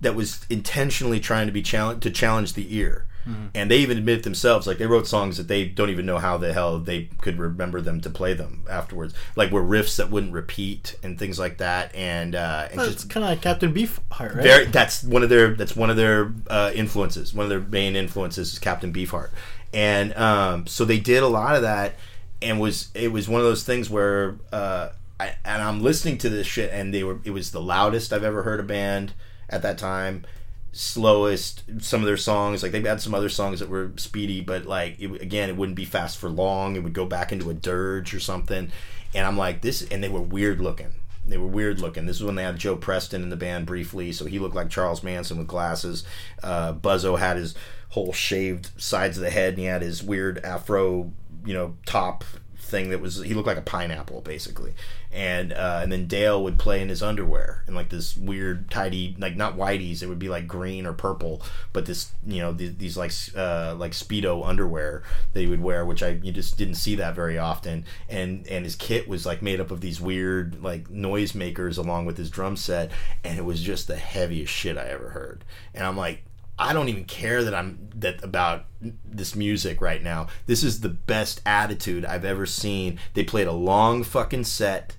that was intentionally trying to be challenge to challenge the ear. And they even admit themselves, like they wrote songs that they don't even know how the hell they could remember them to play them afterwards. Like were riffs that wouldn't repeat and things like that. And uh, and It's just kind of like Captain Beefheart, right? very, that's one of their that's one of their uh, influences. One of their main influences is Captain Beefheart, and um, so they did a lot of that, and was it was one of those things where uh, I, and I'm listening to this shit, and they were it was the loudest I've ever heard a band at that time. Slowest, some of their songs like they've had some other songs that were speedy, but like it, again, it wouldn't be fast for long. It would go back into a dirge or something, and I'm like this, and they were weird looking. They were weird looking. This is when they had Joe Preston in the band briefly, so he looked like Charles Manson with glasses. Uh, Buzzo had his whole shaved sides of the head, and he had his weird afro, you know, top thing that was he looked like a pineapple basically. And uh, and then Dale would play in his underwear and like this weird tidy like not whiteys, it would be like green or purple, but this you know these, these like uh, like speedo underwear that he would wear, which I you just didn't see that very often. And and his kit was like made up of these weird like noise makers along with his drum set, and it was just the heaviest shit I ever heard. And I'm like, I don't even care that I'm that about this music right now. This is the best attitude I've ever seen. They played a long fucking set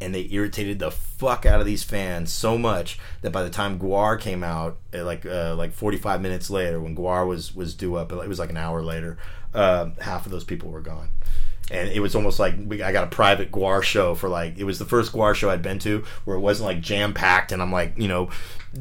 and they irritated the fuck out of these fans so much that by the time Gwar came out, uh, like uh, like 45 minutes later, when Gwar was was due up, it was like an hour later, uh, half of those people were gone. And it was almost like we, I got a private Gwar show for like it was the first Gwar show I'd been to where it wasn't like jam packed and I'm like you know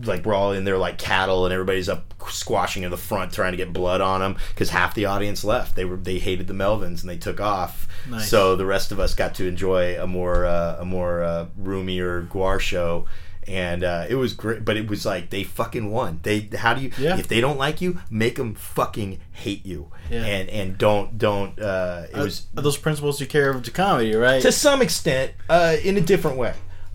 like we're all in there like cattle and everybody's up squashing in the front trying to get blood on them because half the audience left. They were they hated the Melvins and they took off. Nice. so the rest of us got to enjoy a more uh, a more uh, roomier Gwar show and uh, it was great but it was like they fucking won they how do you Yeah. if they don't like you make them fucking hate you Yeah. and and don't don't uh, it Are- was those principles you carry over to comedy, right? to some extent uh, in a different way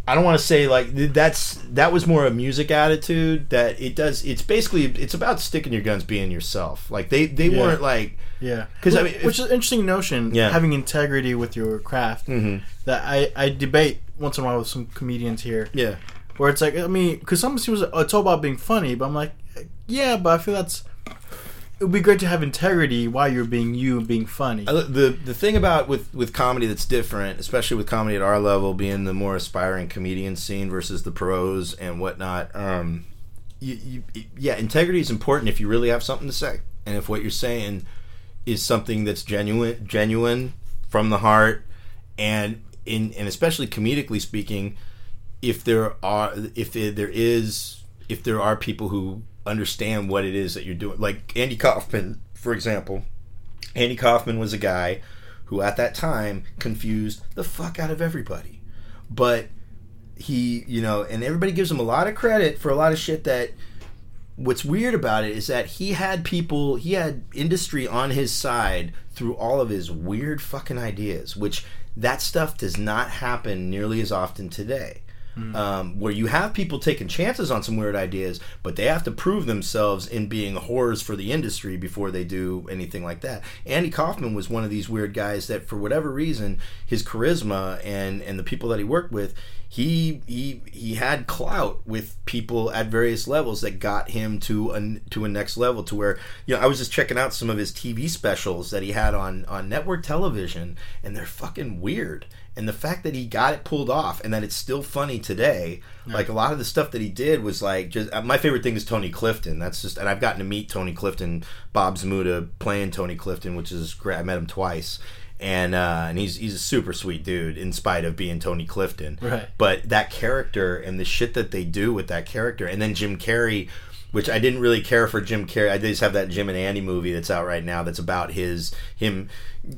i don't want to say like that's that was more a music attitude that it does it's basically it's about sticking your guns being yourself like they they Yeah. weren't like Yeah, 'Cause, I mean, if- which is an interesting notion. Yeah. having integrity with your craft. Mhm. That I I debate once in a while with some comedians here. Yeah. Where it's like I mean, because some people it's all about being funny, but I'm like, yeah, but I feel that's it would be great to have integrity while you're being you and being funny. The the thing about with with comedy that's different, especially with comedy at our level, being the more aspiring comedian scene versus the pros and whatnot. Um, you, you, yeah, integrity is important if you really have something to say, and if what you're saying is something that's genuine, genuine from the heart, and in and especially comedically speaking, if there are if there is if there are people who understand what it is that you're doing, like Andy Kaufman, for example. Andy Kaufman was a guy who at that time confused the fuck out of everybody. But he, you know, and everybody gives him a lot of credit for a lot of shit that what's weird about it is that he had people, he had industry on his side through all of his weird fucking ideas, which that stuff does not happen nearly as often today. Um, where you have people taking chances on some weird ideas, but they have to prove themselves in being horrors for the industry before they do anything like that. Andy Kaufman was one of these weird guys that, for whatever reason, his charisma and and the people that he worked with, he he he had clout with people at various levels that got him to a to a next level to where you know I was just checking out some of his TV specials that he had on on network television and they're fucking weird. And the fact that he got it pulled off and that it's still funny today like a lot of the stuff that he did was like just uh, my favorite thing is tony clifton. That's just and i've gotten to meet tony clifton bob zmuda playing tony clifton which is great. I met him twice and uh, and he's he's a super sweet dude in spite of being Tony Clifton. Right. But that character and the shit that they do with that character, and then Jim Carrey, which I didn't really care for Jim Carrey. I just have that Jim and Andy movie that's out right now that's about his him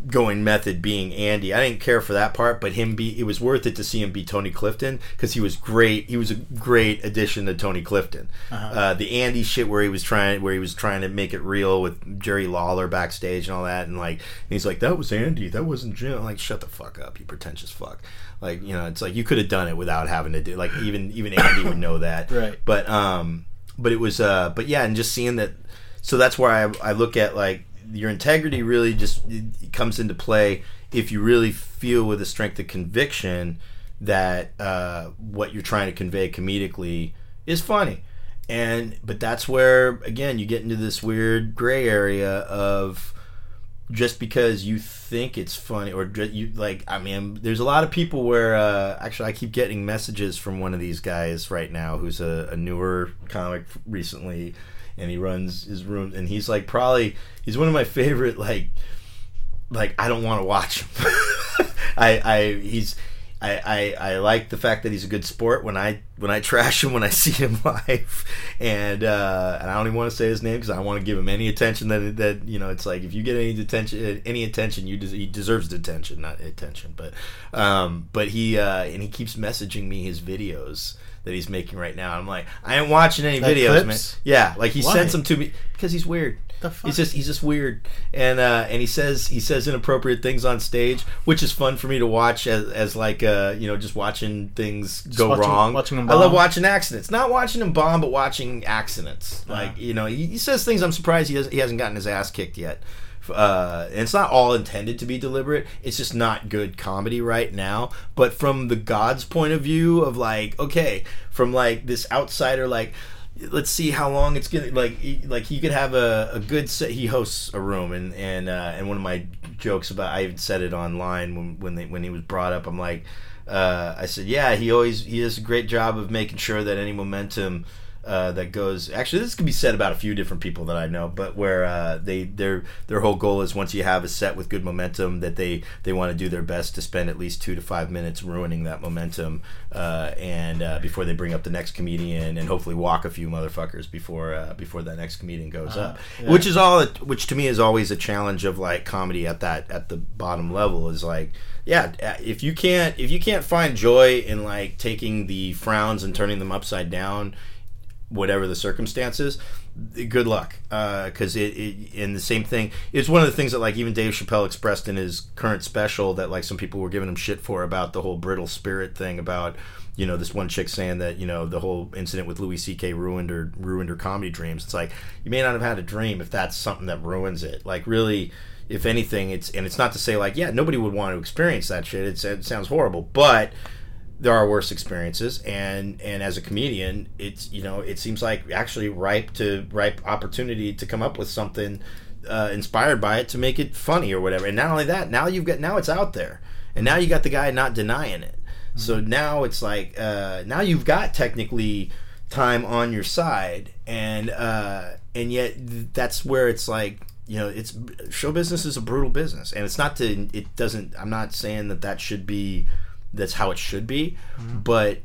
going method being Andy. I didn't care for that part, but him be it was worth it to see him be Tony Clifton because he was great. He was a great addition to Tony Clifton. uh the Andy shit where he was trying where he was trying to make it real with Jerry Lawler backstage and all that, and like and he's like that was Andy, that wasn't Jim. I'm like shut the fuck up, you pretentious fuck. Like you know, it's like you could have done it without having to do like even even Andy would know that. Right. But um, but it was uh, but yeah, and just seeing that. So that's where I I look at like your integrity really just comes into play if you really feel with a strength of conviction that uh, what you're trying to convey comedically is funny and but that's where again you get into this weird gray area of just because you think it's funny or ju- you like i mean there's a lot of people where uh, actually i keep getting messages from one of these guys right now who's a, a newer comic recently and he runs his room and he's like probably he's one of my favorite like like I don't want to watch him. *laughs* I I he's I, I, I like the fact that he's a good sport when I when I trash him when I see him *laughs* live, and uh, and I don't even want to say his name because I don't want to give him any attention that that you know it's like if you get any attention any attention you des- he deserves attention not attention but um, but he uh, and he keeps messaging me his videos that he's making right now. I'm like I ain't watching any Like videos man. yeah like he Why? sends them to me because he's weird The fuck? he's just he's just weird. And uh and he says he says inappropriate things on stage which is fun for me to watch as, as like uh you know just watching things go watching- wrong. watching i love watching accidents. Not watching him bomb but watching accidents. Like you know he, he says things i'm surprised he, has, he hasn't gotten his ass kicked yet. Uh, and it's not all intended to be deliberate. It's just not good comedy right now. But from the God's point of view of like, okay, from like this outsider, like, let's see how long it's gonna like. Like he could have a, a good set. He hosts a room, and and uh, and one of my jokes about I even said it online when when they, when he was brought up. I'm like, uh, I said, yeah, he always he does a great job of making sure that any momentum uh, that goes. Actually, this could be said about a few different people that I know, but where uh, they their their whole goal is once you have a set with good momentum, that they they want to do their best to spend at least two to five minutes ruining that momentum, uh, and uh, before they bring up the next comedian, and hopefully walk a few motherfuckers before uh, before that next comedian goes up, yeah. which is all. Which to me is always a challenge of like comedy at that at the bottom level is like yeah if you can't if you can't find joy in like taking the frowns and turning them upside down whatever the circumstances good luck. Uh, because it, it and the same thing it's one of the things that like even dave chappelle expressed in his current special that like some people were giving him shit for about the whole brittle spirit thing about you know this one chick saying that you know the whole incident with louis ck ruined her ruined her comedy dreams. It's like you may not have had a dream if that's something that ruins it. Like really if anything it's and it's not to say like yeah nobody would want to experience that shit. It's, it sounds horrible but there are worse experiences and and as a comedian it's you know it seems like actually ripe to ripe opportunity to come up with something uh, inspired by it to make it funny or whatever. And not only that now you've got now it's out there. And now you got the guy not denying it. So now it's like uh, now you've got technically time on your side and uh, and yet that's where it's like you know it's show business is a brutal business. And it's not to it doesn't i'm not saying that that should be that's how it should be but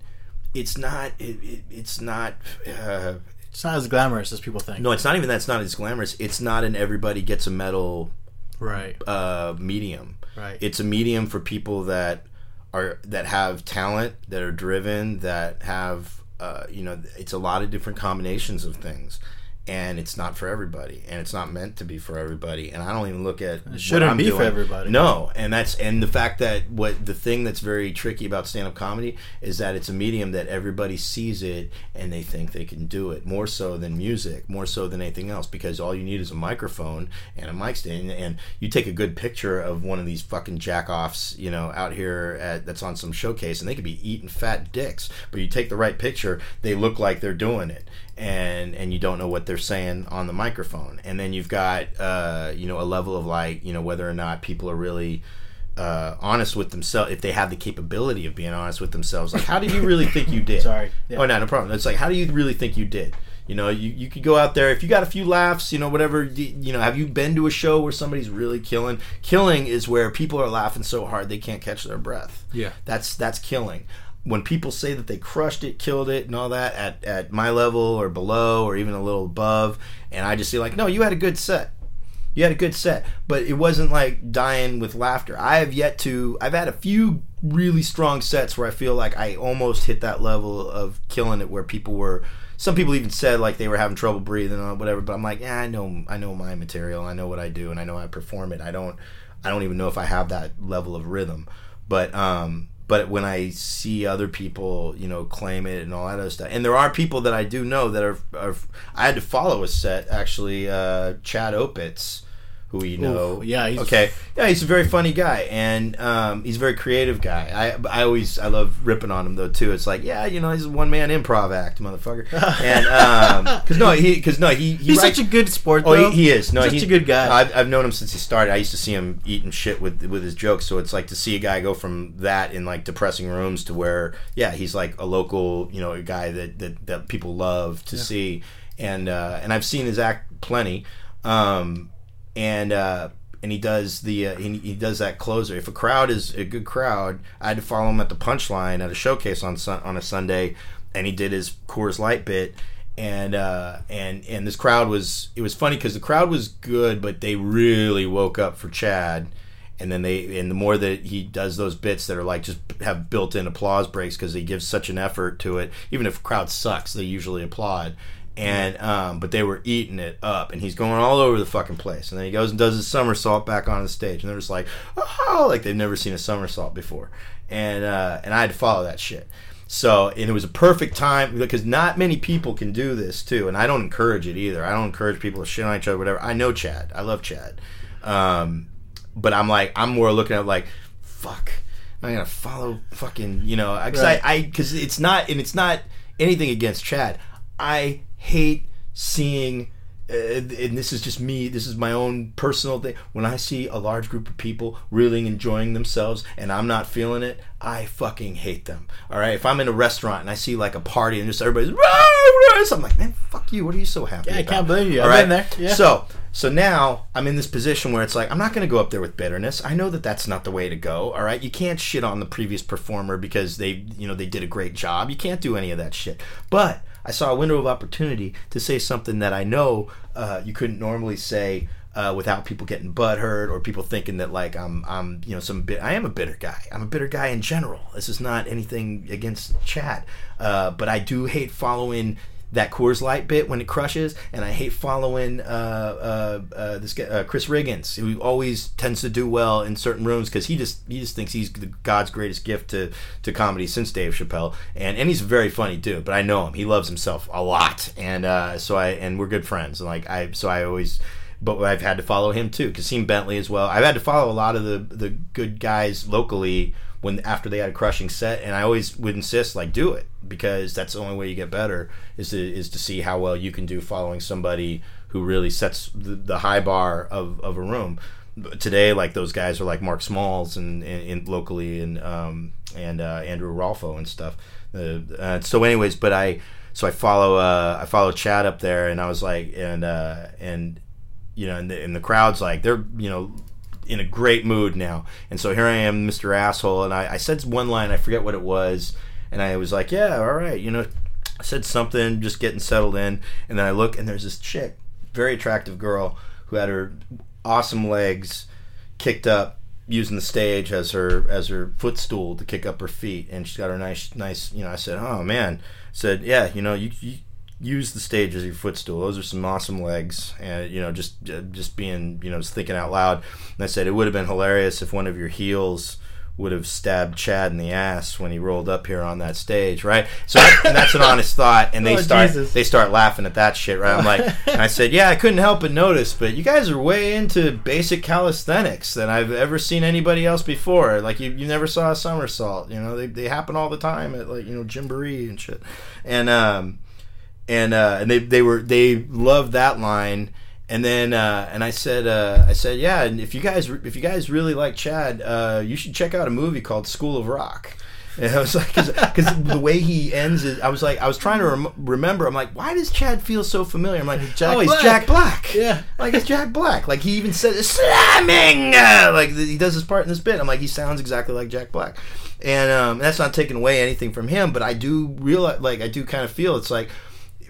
it's not it, it, it's not uh, It's not as glamorous as people think. no it's not even that it's not as glamorous it's not an everybody gets a medal Right. uh, medium Right. it's a medium for people that are that have talent that are driven that have uh, you know it's a lot of different combinations of things and it's not for everybody and it's not meant to be for everybody and i don't even look at it shouldn't be for everybody. no and that's and the fact that what the thing that's very tricky about stand-up comedy is that it's a medium that everybody sees it and they think they can do it more so than music more so than anything else because all you need is a microphone and a mic stand and you take a good picture of one of these fucking jack-offs you know out here at, that's on some showcase and they could be eating fat dicks but you take the right picture they look like they're doing it and and you don't know what they're saying on the microphone. And then you've got uh you know a level of like you know whether or not people are really uh, honest with themselves if they have the capability of being honest with themselves. Like how do you really think you *laughs* did? Sorry. Yeah. oh no no problem. It's like how do you really think you did? You know you, you could go out there if you got a few laughs you know whatever you know have you been to a show where somebody's really killing? Killing is where people are laughing so hard they can't catch their breath. Yeah. that's that's killing when people say that they crushed it killed it and all that at, at my level or below or even a little above and i just see like no you had a good set. You had a good set. But it wasn't like dying with laughter. I have yet to i've had a few really strong sets where i feel like i almost hit that level of killing it where people were some people even said like they were having trouble breathing or whatever but i'm like yeah i know i know my material. I know what i do and i know i perform it. I don't i don't even know if i have that level of rhythm. But um but when I see other people, you know, claim it and all that other stuff, and there are people that I do know that are, are I had to follow a set actually, uh, Chad Opitz, who you know, Oof, yeah, he's- okay, yeah, he's a very funny guy, and um, he's a very creative guy. I I always I love ripping on him though too. It's like, yeah, you know, he's a one man improv act, motherfucker, *laughs* and because no, he because no, he, he He's writes- such a good sport. Oh, though. he, he is. No, he's such a good guy. I've, I've known him since he started. I used to see him eating shit with with his jokes. So it's like to see a guy go from that in like depressing rooms to where, yeah, he's like a local, you know, a guy that that, that people love to see. And uh, and I've seen his act plenty. Um, and uh, and he does the uh, he, he does that closer. If a crowd is a good crowd, I had to follow him at the punchline at a showcase on sun, on a Sunday, and he did his Coors Light bit. And uh, and and this crowd was it was funny because the crowd was good, but they really woke up for Chad. And then they and the more that he does those bits that are like just have built-in applause breaks because he gives such an effort to it. Even if crowd sucks, they usually applaud and um, but they were eating it up, and he's going all over the fucking place. And then he goes and does his somersault back on the stage, and they're just like, oh, like they've never seen a somersault before. And uh, and I had to follow that shit. So and it was a perfect time because not many people can do this too, and I don't encourage it either. I don't encourage people to shit on each other, whatever. I know Chad, I love Chad, um, but I'm like I'm more looking at like, fuck, I'm I gonna follow fucking you know? Because Right. I I because it's not and it's not anything against Chad. I hate seeing uh, and this is just me this is my own personal thing when i see a large group of people really enjoying themselves and i'm not feeling it i fucking hate them all right if i'm in a restaurant and i see like a party and just everybody's "Rah, rah," so i'm like man fuck you what are you so happy Yeah, I can't believe you. All I've been there. Yeah. so so now I'm in this position where it's like I'm not going to go up there with bitterness. I know that that's not the way to go. All right, you can't shit on the previous performer because they you know they did a great job. You can't do any of that shit. But I saw a window of opportunity to say something that I know uh, you couldn't normally say. Uh, without people getting butthurt or people thinking that like I'm I'm you know some bit I am a bitter guy I'm a bitter guy in general this is not anything against Chad uh, but I do hate following that Coors Light bit when it crushes, and I hate following uh, uh, uh, this guy, uh, Chris Riggins, who always tends to do well in certain rooms because he just he just thinks he's God's greatest gift to, to comedy since Dave Chappelle, and and he's a very funny dude. But I know him; he loves himself a lot, and uh, so I and we're good friends. And like I, so I always. But I've had to follow him too, Kasim Bentley as well. I've had to follow a lot of the the good guys locally when after they had a crushing set, and I always would insist like do it because that's the only way you get better is to is to see how well you can do following somebody who really sets the, the high bar of, of a room. Today, like those guys are like Mark Smalls and, and, locally and um, and uh, Andrew Rolfo and stuff. Uh, uh, so, anyways, but I so I follow uh, I follow Chad up there, and I was like, and uh, and you know, and the, and the crowd's like they're you know in a great mood now, and so here I am, Mr. Asshole, and I, I said one line, I forget what it was, and I was like, yeah, all right, you know, I said something, just getting settled in, and then I look, and there's this chick, very attractive girl, who had her awesome legs kicked up using the stage as her as her footstool to kick up her feet and she's got her nice nice you know. I said oh man. I said yeah you know you, you use the stage as your footstool those are some awesome legs and you know just uh, just being you know just thinking out loud and i said it would have been hilarious if one of your heels would have stabbed Chad in the ass when he rolled up here on that stage, right? So and that's an honest thought, and they Oh, start Jesus. they start laughing at that shit, right? I'm like, I said, yeah, I couldn't help but notice, but you guys are way into basic calisthenics than I've ever seen anybody else before. Like you, you never saw a somersault, you know? They, they happen all the time at like you know Gymboree and shit, and um, and uh, and they they were they loved that line. And then uh, and I said uh, I said yeah and if you guys if you guys really like Chad uh, you should check out a movie called School of Rock. *laughs* And I was like because the way he ends it I was like I was trying to rem- remember I'm like why does Chad feel so familiar? I'm like Jack oh he's Black. Jack Black. Yeah. like it's Jack Black. Like he even said slamming! *laughs* Like he does his part in this bit. I'm like he sounds exactly like Jack Black. And um, that's not taking away anything from him but I do realize like I do kind of feel it's like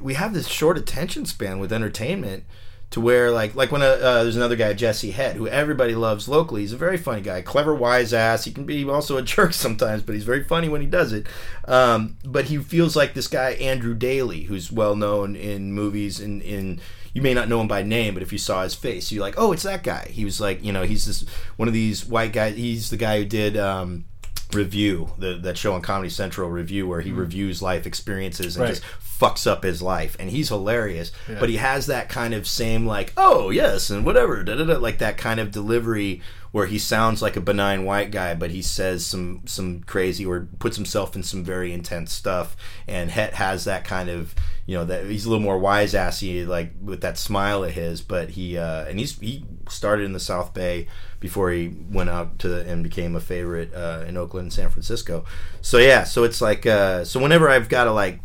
we have this short attention span with entertainment to where like like when a, uh, there's another guy Jesse Head who everybody loves locally he's a very funny guy clever wise ass he can be also a *laughs* jerk sometimes but he's very funny when he does it um, but he feels like this guy Andrew Daly who's well known in movies in in you may not know him by name, but if you saw his face, you're like, oh, it's that guy. He was like, you know, he's this one of these white guys. He's the guy who did um, Review, the, that show on Comedy Central, Review, where he mm-hmm. reviews life experiences and Right. just fucks up his life, and he's hilarious. Yeah. But he has that kind of same like, oh yes, and whatever, da, da, da, like that kind of delivery where he sounds like a benign white guy, but he says some some crazy or puts himself in some very intense stuff. And Het has that kind of you know that he's a little more wise assy like with that smile of his, but he uh, and he's he started in the South Bay before he went out to and became a favorite uh, in Oakland and San Francisco. So yeah, so it's like uh, so whenever I've got to like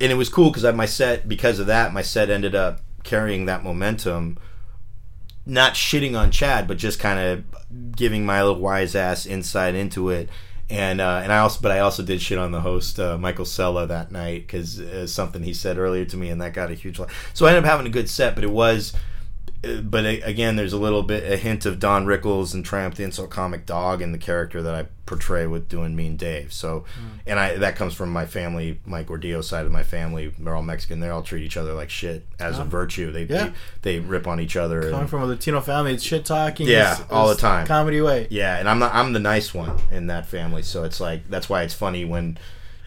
and it was cool because I my set because of that my set ended up carrying that momentum not shitting on chad but just kind of giving my little wise ass insight into it and uh, and I also but I also did shit on the host uh, Michael Sella that night because uh, something he said earlier to me and that got a huge laugh. So I ended up having a good set, but it was. Uh, But again, there's a little bit a hint of Don Rickles and Triumph the Insult Comic Dog in the character that I portray with doing Mean Dave. So, and I that comes from my family, my Gordillo side of my family. They're all Mexican. They all treat each other like shit as a Oh. virtue. They, Yeah. they they rip on each other. Coming and- from a Latino family, it's shit talking. yeah, is- all the time. Comedy way. Yeah, and I'm not. I'm the nice one in that family, so it's like that's why it's funny when,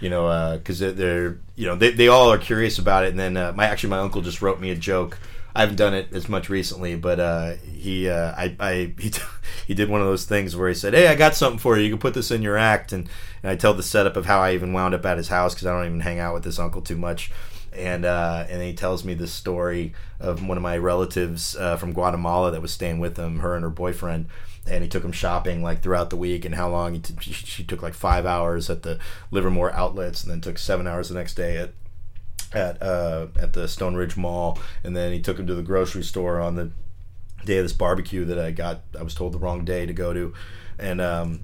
you know, because they're, they're, you know, they, they all are curious about it, and then uh, my actually my uncle just wrote me a joke. I haven't done it as much recently, but uh, he, uh, I, I, he, *laughs* he did one of those things where he said, "Hey, I got something for you. You can put this in your act," and, and I tell the setup of how I even wound up at his house because I don't even hang out with this uncle too much. And uh, and he tells me the story of one of my relatives uh, from Guatemala that was staying with him, her and her boyfriend, and he took him shopping like throughout the week, and how long t- she took like five hours at the Livermore outlets, and then took seven hours the next day at at uh, at the Stoneridge Mall, and then he took him to the grocery store on the day of this barbecue that I got. I was told the wrong day to go to, and um,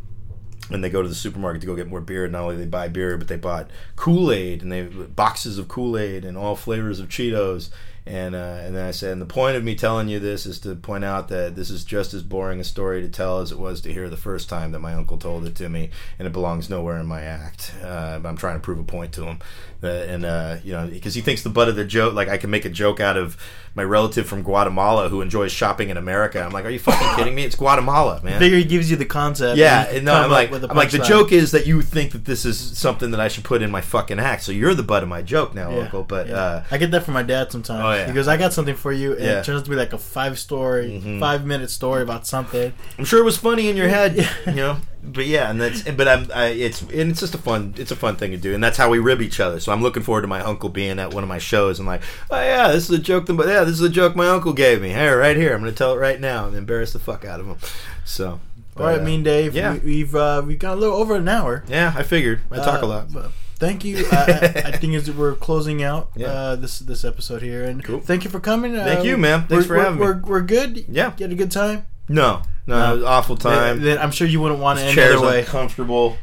and they go to the supermarket to go get more beer. Not only they buy beer, but they bought Kool Aid and they boxes of Kool Aid and all flavors of Cheetos. And uh, and then I said, and the point of me telling you this is to point out that this is just as boring a story to tell as it was to hear the first time that my uncle told it to me, and it belongs nowhere in my act. Uh, I'm trying to prove a point to him, and uh, you know, because he thinks the butt of the joke, like I can make a joke out of my relative from Guatemala who enjoys shopping in America. I'm like, are you fucking *laughs* kidding me? It's Guatemala, man. I figure he gives you the concept. Yeah, and no, I'm like, I'm like, the joke is that you think that this is something that I should put in my fucking act. So you're the butt of my joke now, Yeah, Uncle. But yeah. uh, I get that from my dad sometimes. oh yeah. He goes, I got something for you. And Yeah. it turns out to be like a five story, Mhm. five minute story about something. I'm sure it was funny in your head, *laughs* you know. But yeah, and that's but I'm I, it's and it's just a fun it's a fun thing to do, and that's how we rib each other. So I'm looking forward to my uncle being at one of my shows and like, oh yeah, this is a joke. But yeah, this is a joke my uncle gave me. Hey, right here, I'm gonna tell it right now and embarrass the fuck out of him. So, All right, but, uh, Mean Dave. Yeah, We, we've uh, we've got a little over an hour. yeah, I figured I talk a Uh, lot. but Thank you. I, I, I *laughs* think as we're closing out Yeah. uh, this this episode here, and Cool. thank you for coming. Uh, Thank you, man. Thanks we're- for we're- having me. We're, we're good. Yeah. you had a good time. No, no, it was awful time. Then, then I'm sure you wouldn't want it This any chair's other way. uncomfortable.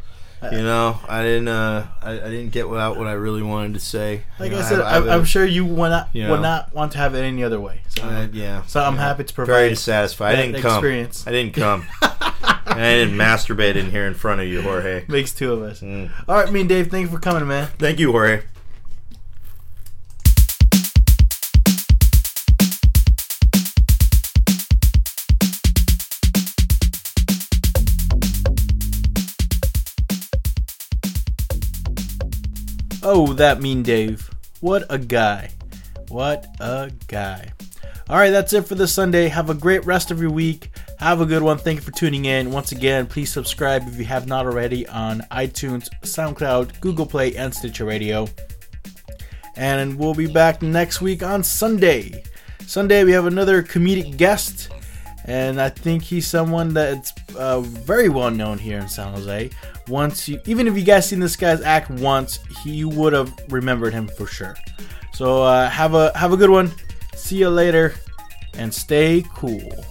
You know, I didn't. Uh, I, I didn't get out what I really wanted to say. Like You I know, said, I, have I'm a- sure you would not you would not want to have it any other way. So, Uh, yeah. so I'm yeah. happy to provide Very dissatisfied. I didn't come. experience. I didn't come. *laughs* and I didn't masturbate in here in front of you, Jorge. Makes two of us. Mm. All right, Mean Dave, thank you for coming, man. Thank you, Jorge. Oh, that mean Dave. What a guy. What a guy. All right, that's it for this Sunday. Have a great rest of your week. Have a good one. Thank you for tuning in. Once again, please subscribe if you have not already on iTunes, SoundCloud, Google Play, and Stitcher Radio. And we'll be back next week on Sunday. Sunday, we have another comedic guest, and I think he's someone that's uh, very well known here in San Jose. Once you, even if you guys seen this guy's act once, he would have remembered him for sure. So uh, have a have a good one. See you later, and stay cool.